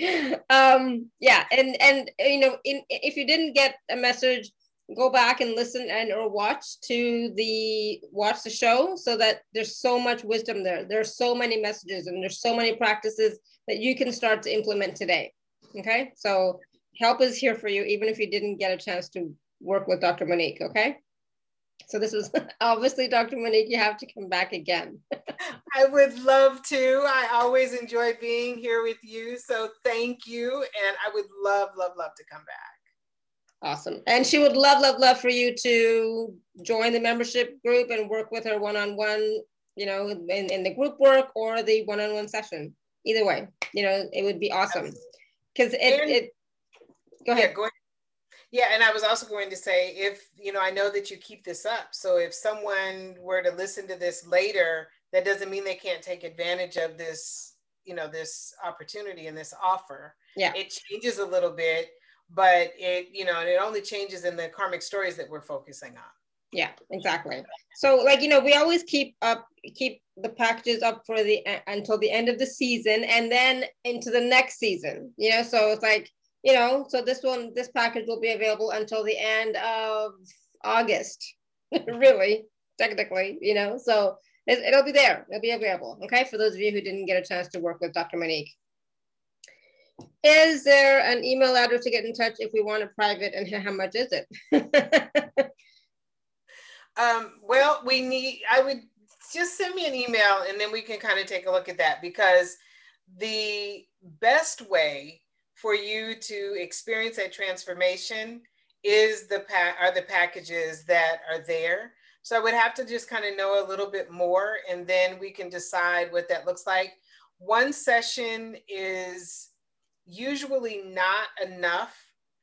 Speaker 1: Um, yeah, and and you know, in, if you didn't get a message go back and listen and or watch to the watch the show so that there's so much wisdom there. There's so many messages and there's so many practices that you can start to implement today. Okay? So help is here for you even if you didn't get a chance to work with dr monique okay? So this is obviously dr monique you have to come back again.
Speaker 2: I would love to. I always enjoy being here with you. So thank you and i would love love love to come back
Speaker 1: Awesome. And she would love, love, love for you to join the membership group and work with her one-on-one, you know, in, in the group work or the one-on-one session. Either way, you know, it would be awesome. Because it, it, go ahead.
Speaker 2: Yeah, go ahead. Yeah, and I was also going to say, if, you know, I know that you keep this up. So if someone were to listen to this later, that doesn't mean they can't take advantage of this, you know, this opportunity and this offer.
Speaker 1: Yeah.
Speaker 2: It changes a little bit but it you know it only changes in the karmic stories that we're focusing on
Speaker 1: Yeah, exactly. So like, you know, we always keep up, keep the packages up for the, uh, until the end of the season and then into the next season, you know? So it's like, you know, so this one, this package will be available until the end of August, really, technically, you know? So it, it'll be there, it'll be available, okay? For those of you who didn't get a chance to work with Dr. Monique. Is there an email address to get in touch if we want a private and how much is it?
Speaker 2: um, well, we need, I would just send me an email and then we can kind of take a look at that because the best way for you to experience that transformation is the pa- are the packages that are there. So I would have to just kind of know a little bit more and then we can decide what that looks like. One session is usually not enough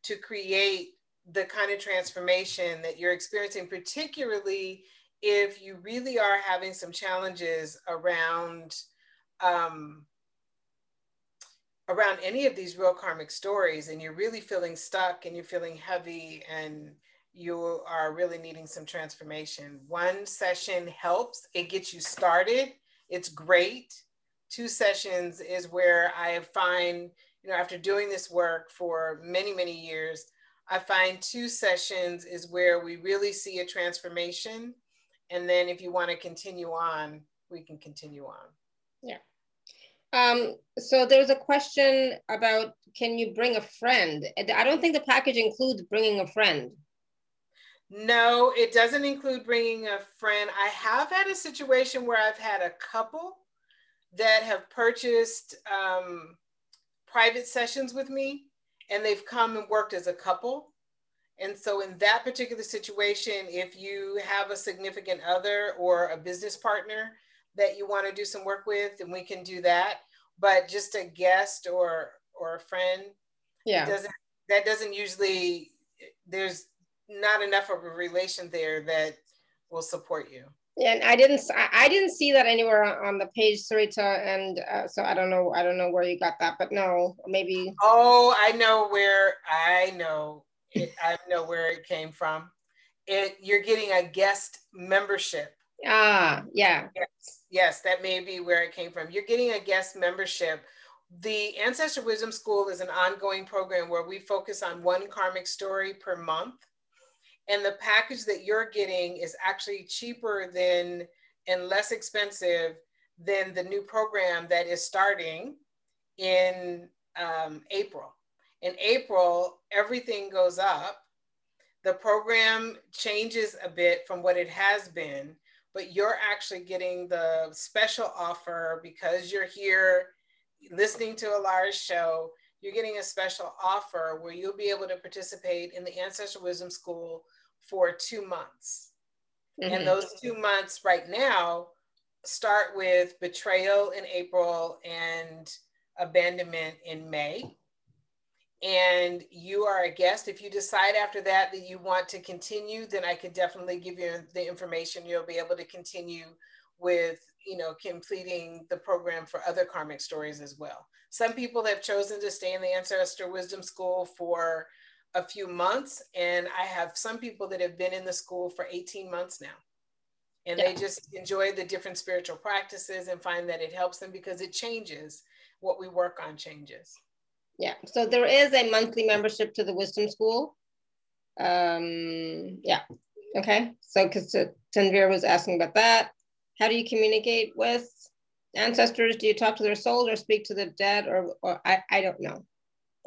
Speaker 2: to create the kind of transformation that you're experiencing, particularly if you really are having some challenges around um, around any of these real karmic stories and you're really feeling stuck and you're feeling heavy and you are really needing some transformation. One session helps, it gets you started. It's great. Two sessions is where I find, you know, after doing this work for many, many years, I find two sessions is where we really see a transformation. And then if you want to continue on, we can continue on.
Speaker 1: Yeah. Um, so there's a question about can you bring a friend? I don't think the package includes bringing a friend.
Speaker 2: No, it doesn't include bringing a friend. I have had a situation where I've had a couple that have purchased um, private sessions with me and they've come and worked as a couple. And so, in that particular situation, if you have a significant other or a business partner that you want to do some work with, then we can do that. But just a guest or or a friend,
Speaker 1: yeah,
Speaker 2: doesn't that doesn't usually there's not enough of a relation there that will support you.
Speaker 1: Yeah, and I didn't I didn't see that anywhere on the page, Sarita, and uh, so I don't know I don't know where you got that, but no, maybe.
Speaker 2: Oh, I know where I know it, I know where it came from. It you're getting a guest membership
Speaker 1: Ah, yeah.
Speaker 2: Yes, yes, that may be where it came from. You're getting a guest membership. The Ancestor Wisdom School is an ongoing program where we focus on one karmic story per month. And the package that you're getting is actually cheaper than and less expensive than the new program that is starting in um, April. In April, everything goes up. The program changes a bit from what it has been but you're actually getting the special offer because you're here listening to Alara show. You're getting a special offer where you'll be able to participate in the Ancestral Wisdom School for two months. Mm-hmm. And those two months right now start with betrayal in April and abandonment in May and you are a guest. If you decide after that that you want to continue, then I could definitely give you the information. You'll be able to continue with, you know, completing the program for other karmic stories as well. Some people have chosen to stay in the Ancestor Wisdom School for a few months, and I have some people that have been in the school for 18 months now. And yeah. they just enjoy the different spiritual practices and find that it helps them because it changes what we work on changes.
Speaker 1: Yeah, so there is a monthly membership to the Wisdom School. Um, yeah, okay. So because Tanvir was asking about that. How do you communicate with ancestors? Do you talk to their souls or speak to the dead or, or I, I don't know.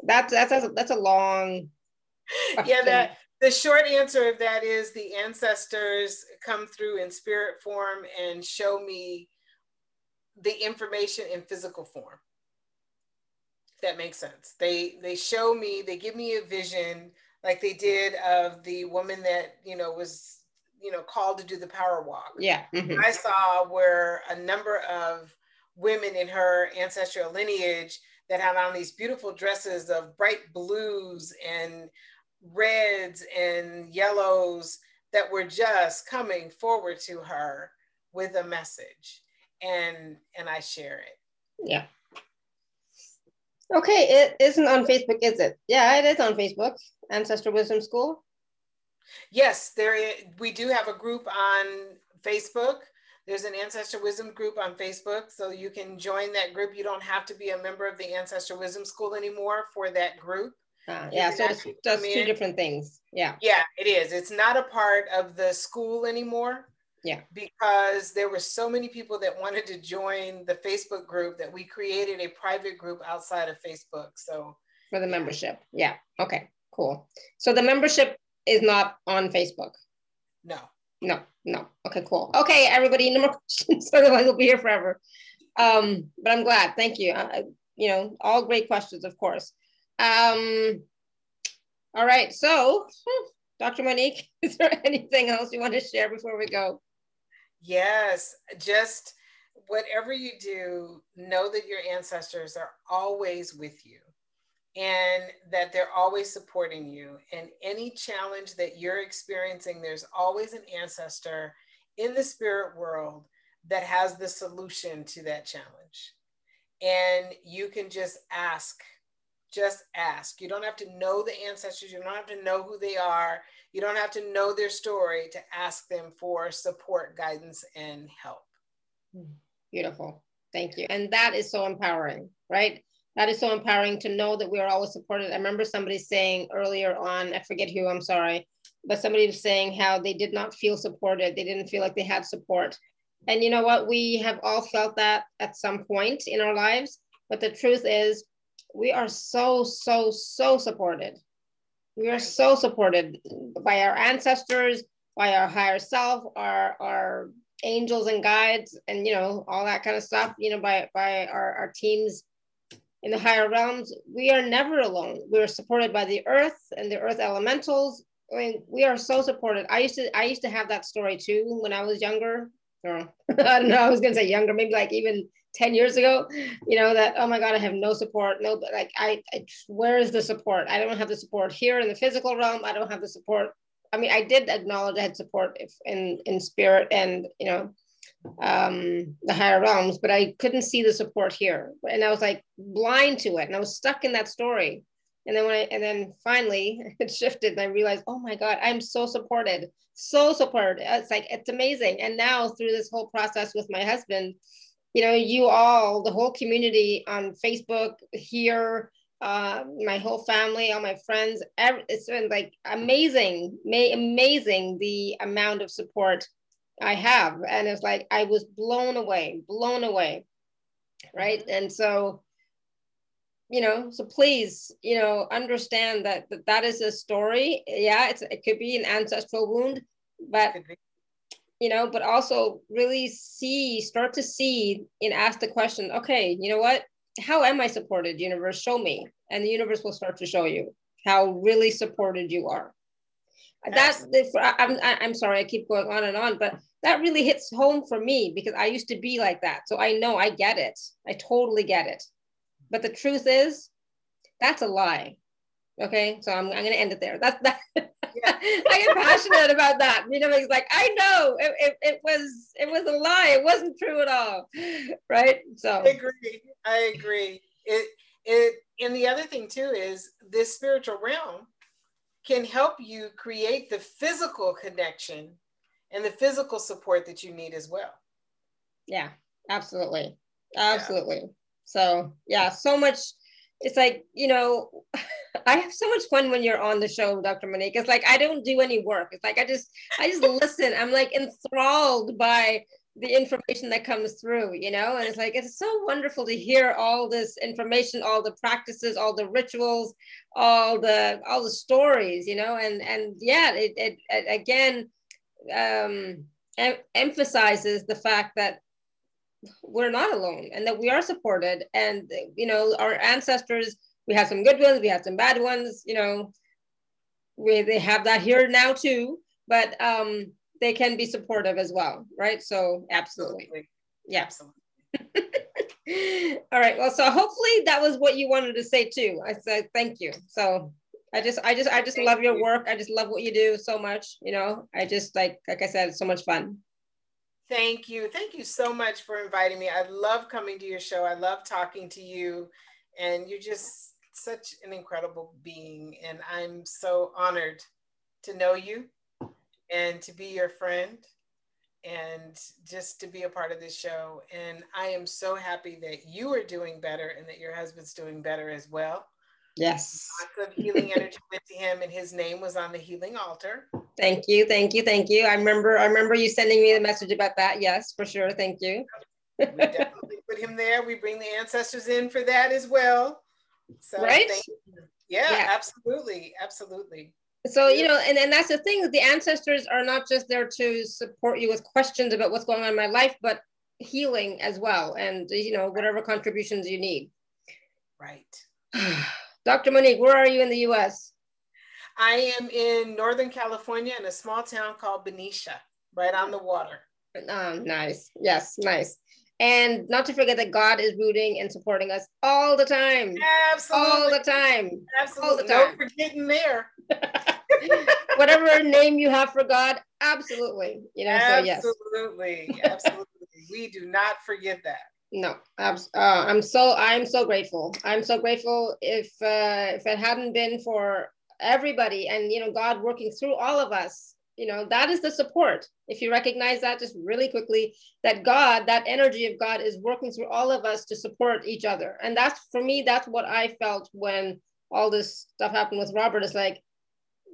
Speaker 1: That's, that's, that's a, that's a long.
Speaker 2: Yeah, that, the short answer of that is the ancestors come through in spirit form and show me the information in physical form If that makes sense. They they show me, they give me a vision like they did of the woman that, you know, was, you know, called to do the power walk.
Speaker 1: Yeah. Mm-hmm.
Speaker 2: I saw where a number of women in her ancestral lineage that had on these beautiful dresses of bright blues and reds and yellows that were just coming forward to her with a message and and I share it.
Speaker 1: Yeah. Okay, it isn't on Facebook, is it? Yeah, it is on Facebook. Ancestor Wisdom School.
Speaker 2: Yes, there is, we do have a group on Facebook. There's an Ancestor Wisdom group on Facebook, so you can join that group. You don't have to be a member of the Ancestor Wisdom School anymore for that group.
Speaker 1: Uh, yeah, so it's just two different things. Yeah.
Speaker 2: Yeah, it is. It's not a part of the school anymore.
Speaker 1: Yeah.
Speaker 2: Because there were so many people that wanted to join the Facebook group that we created a private group outside of Facebook. So
Speaker 1: for the membership. Yeah. Okay, cool. So the membership is not on Facebook.
Speaker 2: No.
Speaker 1: No, no. Okay, cool. Okay, everybody, no more questions. Otherwise, we'll be here forever. Um, but I'm glad. Thank you. Uh, you know, all great questions, of course. Um, all right. So, Dr. Monique, is there anything else you want to share before we go?
Speaker 2: Yes, just whatever you do, know that your ancestors are always with you and that they're always supporting you. And any challenge that you're experiencing, there's always an ancestor in the spirit world that has the solution to that challenge. And you can just ask, just ask. You don't have to know the ancestors, you don't have to know who they are, you don't have to know their story to ask them for support, guidance, and help. Hmm.
Speaker 1: Beautiful. Thank you. And that is so empowering, right? that is so empowering to know that we are always supported. I remember somebody saying earlier on, I forget who, I'm sorry, but somebody was saying how they did not feel supported. They didn't feel like they had support. And you know what? We have all felt that at some point in our lives. But the truth is, we are so, so, so supported. We are so supported by our ancestors, by our higher self, our, our angels and guides, and you know, all that kind of stuff, you know, by, by our, our teams in the higher realms, we are never alone. We're supported by the earth and the earth elementals. I mean, we are so supported. I used to I used to have that story too when I was younger. Or, I don't know, I was gonna say younger, maybe like even 10 years ago, you know, that oh my God, I have no support. No, but like I, I where is the support? I don't have the support here in the physical realm. I don't have the support. I mean, I did acknowledge I had support if in in spirit and you know um, the higher realms, but I couldn't see the support here. And I was like blind to it. And I was stuck in that story. And then when I, and then finally it shifted and I realized, oh my God, I'm so supported, so supported. It's like, it's amazing. And now through this whole process with my husband, you know, you all, the whole community on Facebook here, uh, my whole family, all my friends, every, it's been like amazing, amazing the amount of support I have. And it's like, I was blown away, blown away. Right. And so, you know, so please, you know, understand that that, that is a story. Yeah, it's, it could be an ancestral wound, but, you know, but also really see, start to see and ask the question, okay, you know what? How am I supported? Universe, show me. And the universe will start to show you how really supported you are. That's I'm I'm sorry I keep going on and on, but that really hits home for me because I used to be like that. So I know I get it. I totally get it. But the truth is, that's a lie. Okay, so I'm, I'm gonna end it there. That's that. Yeah. I get passionate about that. You know, it's like I know it, it, it, was it was a lie. It wasn't true at all, right? So
Speaker 2: I agree. I agree. It it and the other thing too is this spiritual realm can help you create the physical connection and the physical support that you need as well.
Speaker 1: Yeah, absolutely. Absolutely. Yeah. So, yeah, so much. It's like, you know, I have so much fun when you're on the show, Dr. Monique. It's like I don't do any work. It's like I just I just listen. I'm like enthralled by the information that comes through, you know, and it's like it's so wonderful to hear all this information, all the practices, all the rituals, all the all the stories, you know, and and yeah, it, it, it again um, em- emphasizes the fact that we're not alone and that we are supported and you know our ancestors we have some good ones we have some bad ones you know we they have that here now too but um they can be supportive as well right so absolutely, absolutely. yeah absolutely all right well so hopefully that was what you wanted to say too i said thank you so I just, I just, I just Thank love your you. work. I just love what you do so much. You know, I just like, like I said, it's so much fun.
Speaker 2: Thank you. Thank you so much for inviting me. I love coming to your show. I love talking to you. And you're just such an incredible being. And I'm so honored to know you and to be your friend and just to be a part of this show. And I am so happy that you are doing better and that your husband's doing better as well.
Speaker 1: Yes.
Speaker 2: Lots of healing energy went to him, and his name was on the healing altar.
Speaker 1: Thank you, thank you, thank you. I remember, I remember you sending me the message about that. Yes, for sure. Thank you.
Speaker 2: we definitely put him there. We bring the ancestors in for that as well. So
Speaker 1: right?
Speaker 2: Yeah, yeah, absolutely, absolutely.
Speaker 1: So you know, and, and that's the thing. The ancestors are not just there to support you with questions about what's going on in my life, but healing as well, and you know, whatever contributions you need.
Speaker 2: Right.
Speaker 1: Dr. Monique, where are you in the US?
Speaker 2: I am in Northern California in a small town called Benicia, right on the water.
Speaker 1: Oh, nice. Yes, nice. And not to forget that God is rooting and supporting us all the time.
Speaker 2: Absolutely.
Speaker 1: All the time.
Speaker 2: Absolutely. All the time. No forgetting there.
Speaker 1: Whatever name you have for God, absolutely. You know,
Speaker 2: absolutely. So yes. Absolutely. we do not forget that
Speaker 1: no uh, i'm so i'm so grateful. I'm so grateful if uh, if it hadn't been for everybody and you know god working through all of us. You know that is the support. If you recognize that just really quickly that god that energy of god is working through all of us to support each other. And that's for me that's what i felt when all this stuff happened with robert. Is like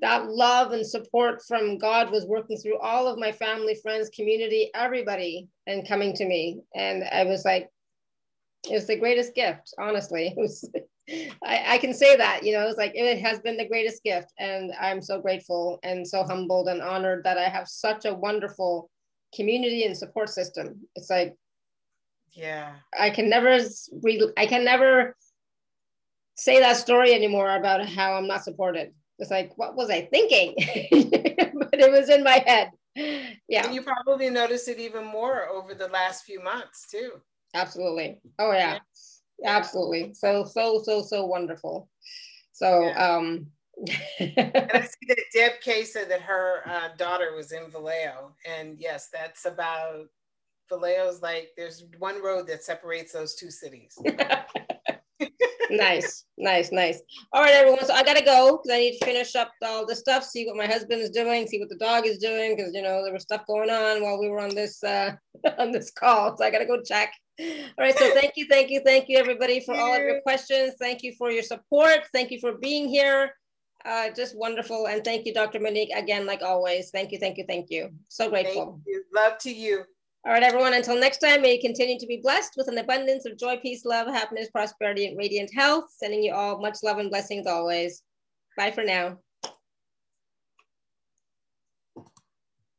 Speaker 1: that love and support from God was working through all of my family, friends, community, everybody, and coming to me. And I was like, it was the greatest gift, honestly. It was, I, I can say that, you know, it's like it has been the greatest gift. And I'm so grateful and so humbled and honored that I have such a wonderful community and support system. It's like,
Speaker 2: yeah,
Speaker 1: I can never re- I can never say that story anymore about how I'm not supported it's like, what was I thinking? but it was in my head. Yeah.
Speaker 2: And you probably noticed it even more over the last few months too.
Speaker 1: Absolutely. Oh yeah. yeah. Absolutely. So, so, so, so wonderful. So, yeah. um,
Speaker 2: and I see that Deb K said that her uh, daughter was in Vallejo. And yes, that's about Vallejo's like there's one road that separates those two cities
Speaker 1: nice, nice, nice. All right, everyone. So I gotta go because I need to finish up all the stuff, see what my husband is doing, see what the dog is doing, because you know there was stuff going on while we were on this uh, on this call. So I gotta go check. All right. So thank you, thank you, thank you, everybody, for all of your questions. Thank you for your support. Thank you for being here. Uh, just wonderful. And thank you, Dr. Monique, again, like always. Thank you, thank you, thank you. So grateful.
Speaker 2: You. Love to you.
Speaker 1: All right, everyone, until next time, may you continue to be blessed with an abundance of joy, peace, love, happiness, prosperity, and radiant health. Sending you all much love and blessings always. Bye for now.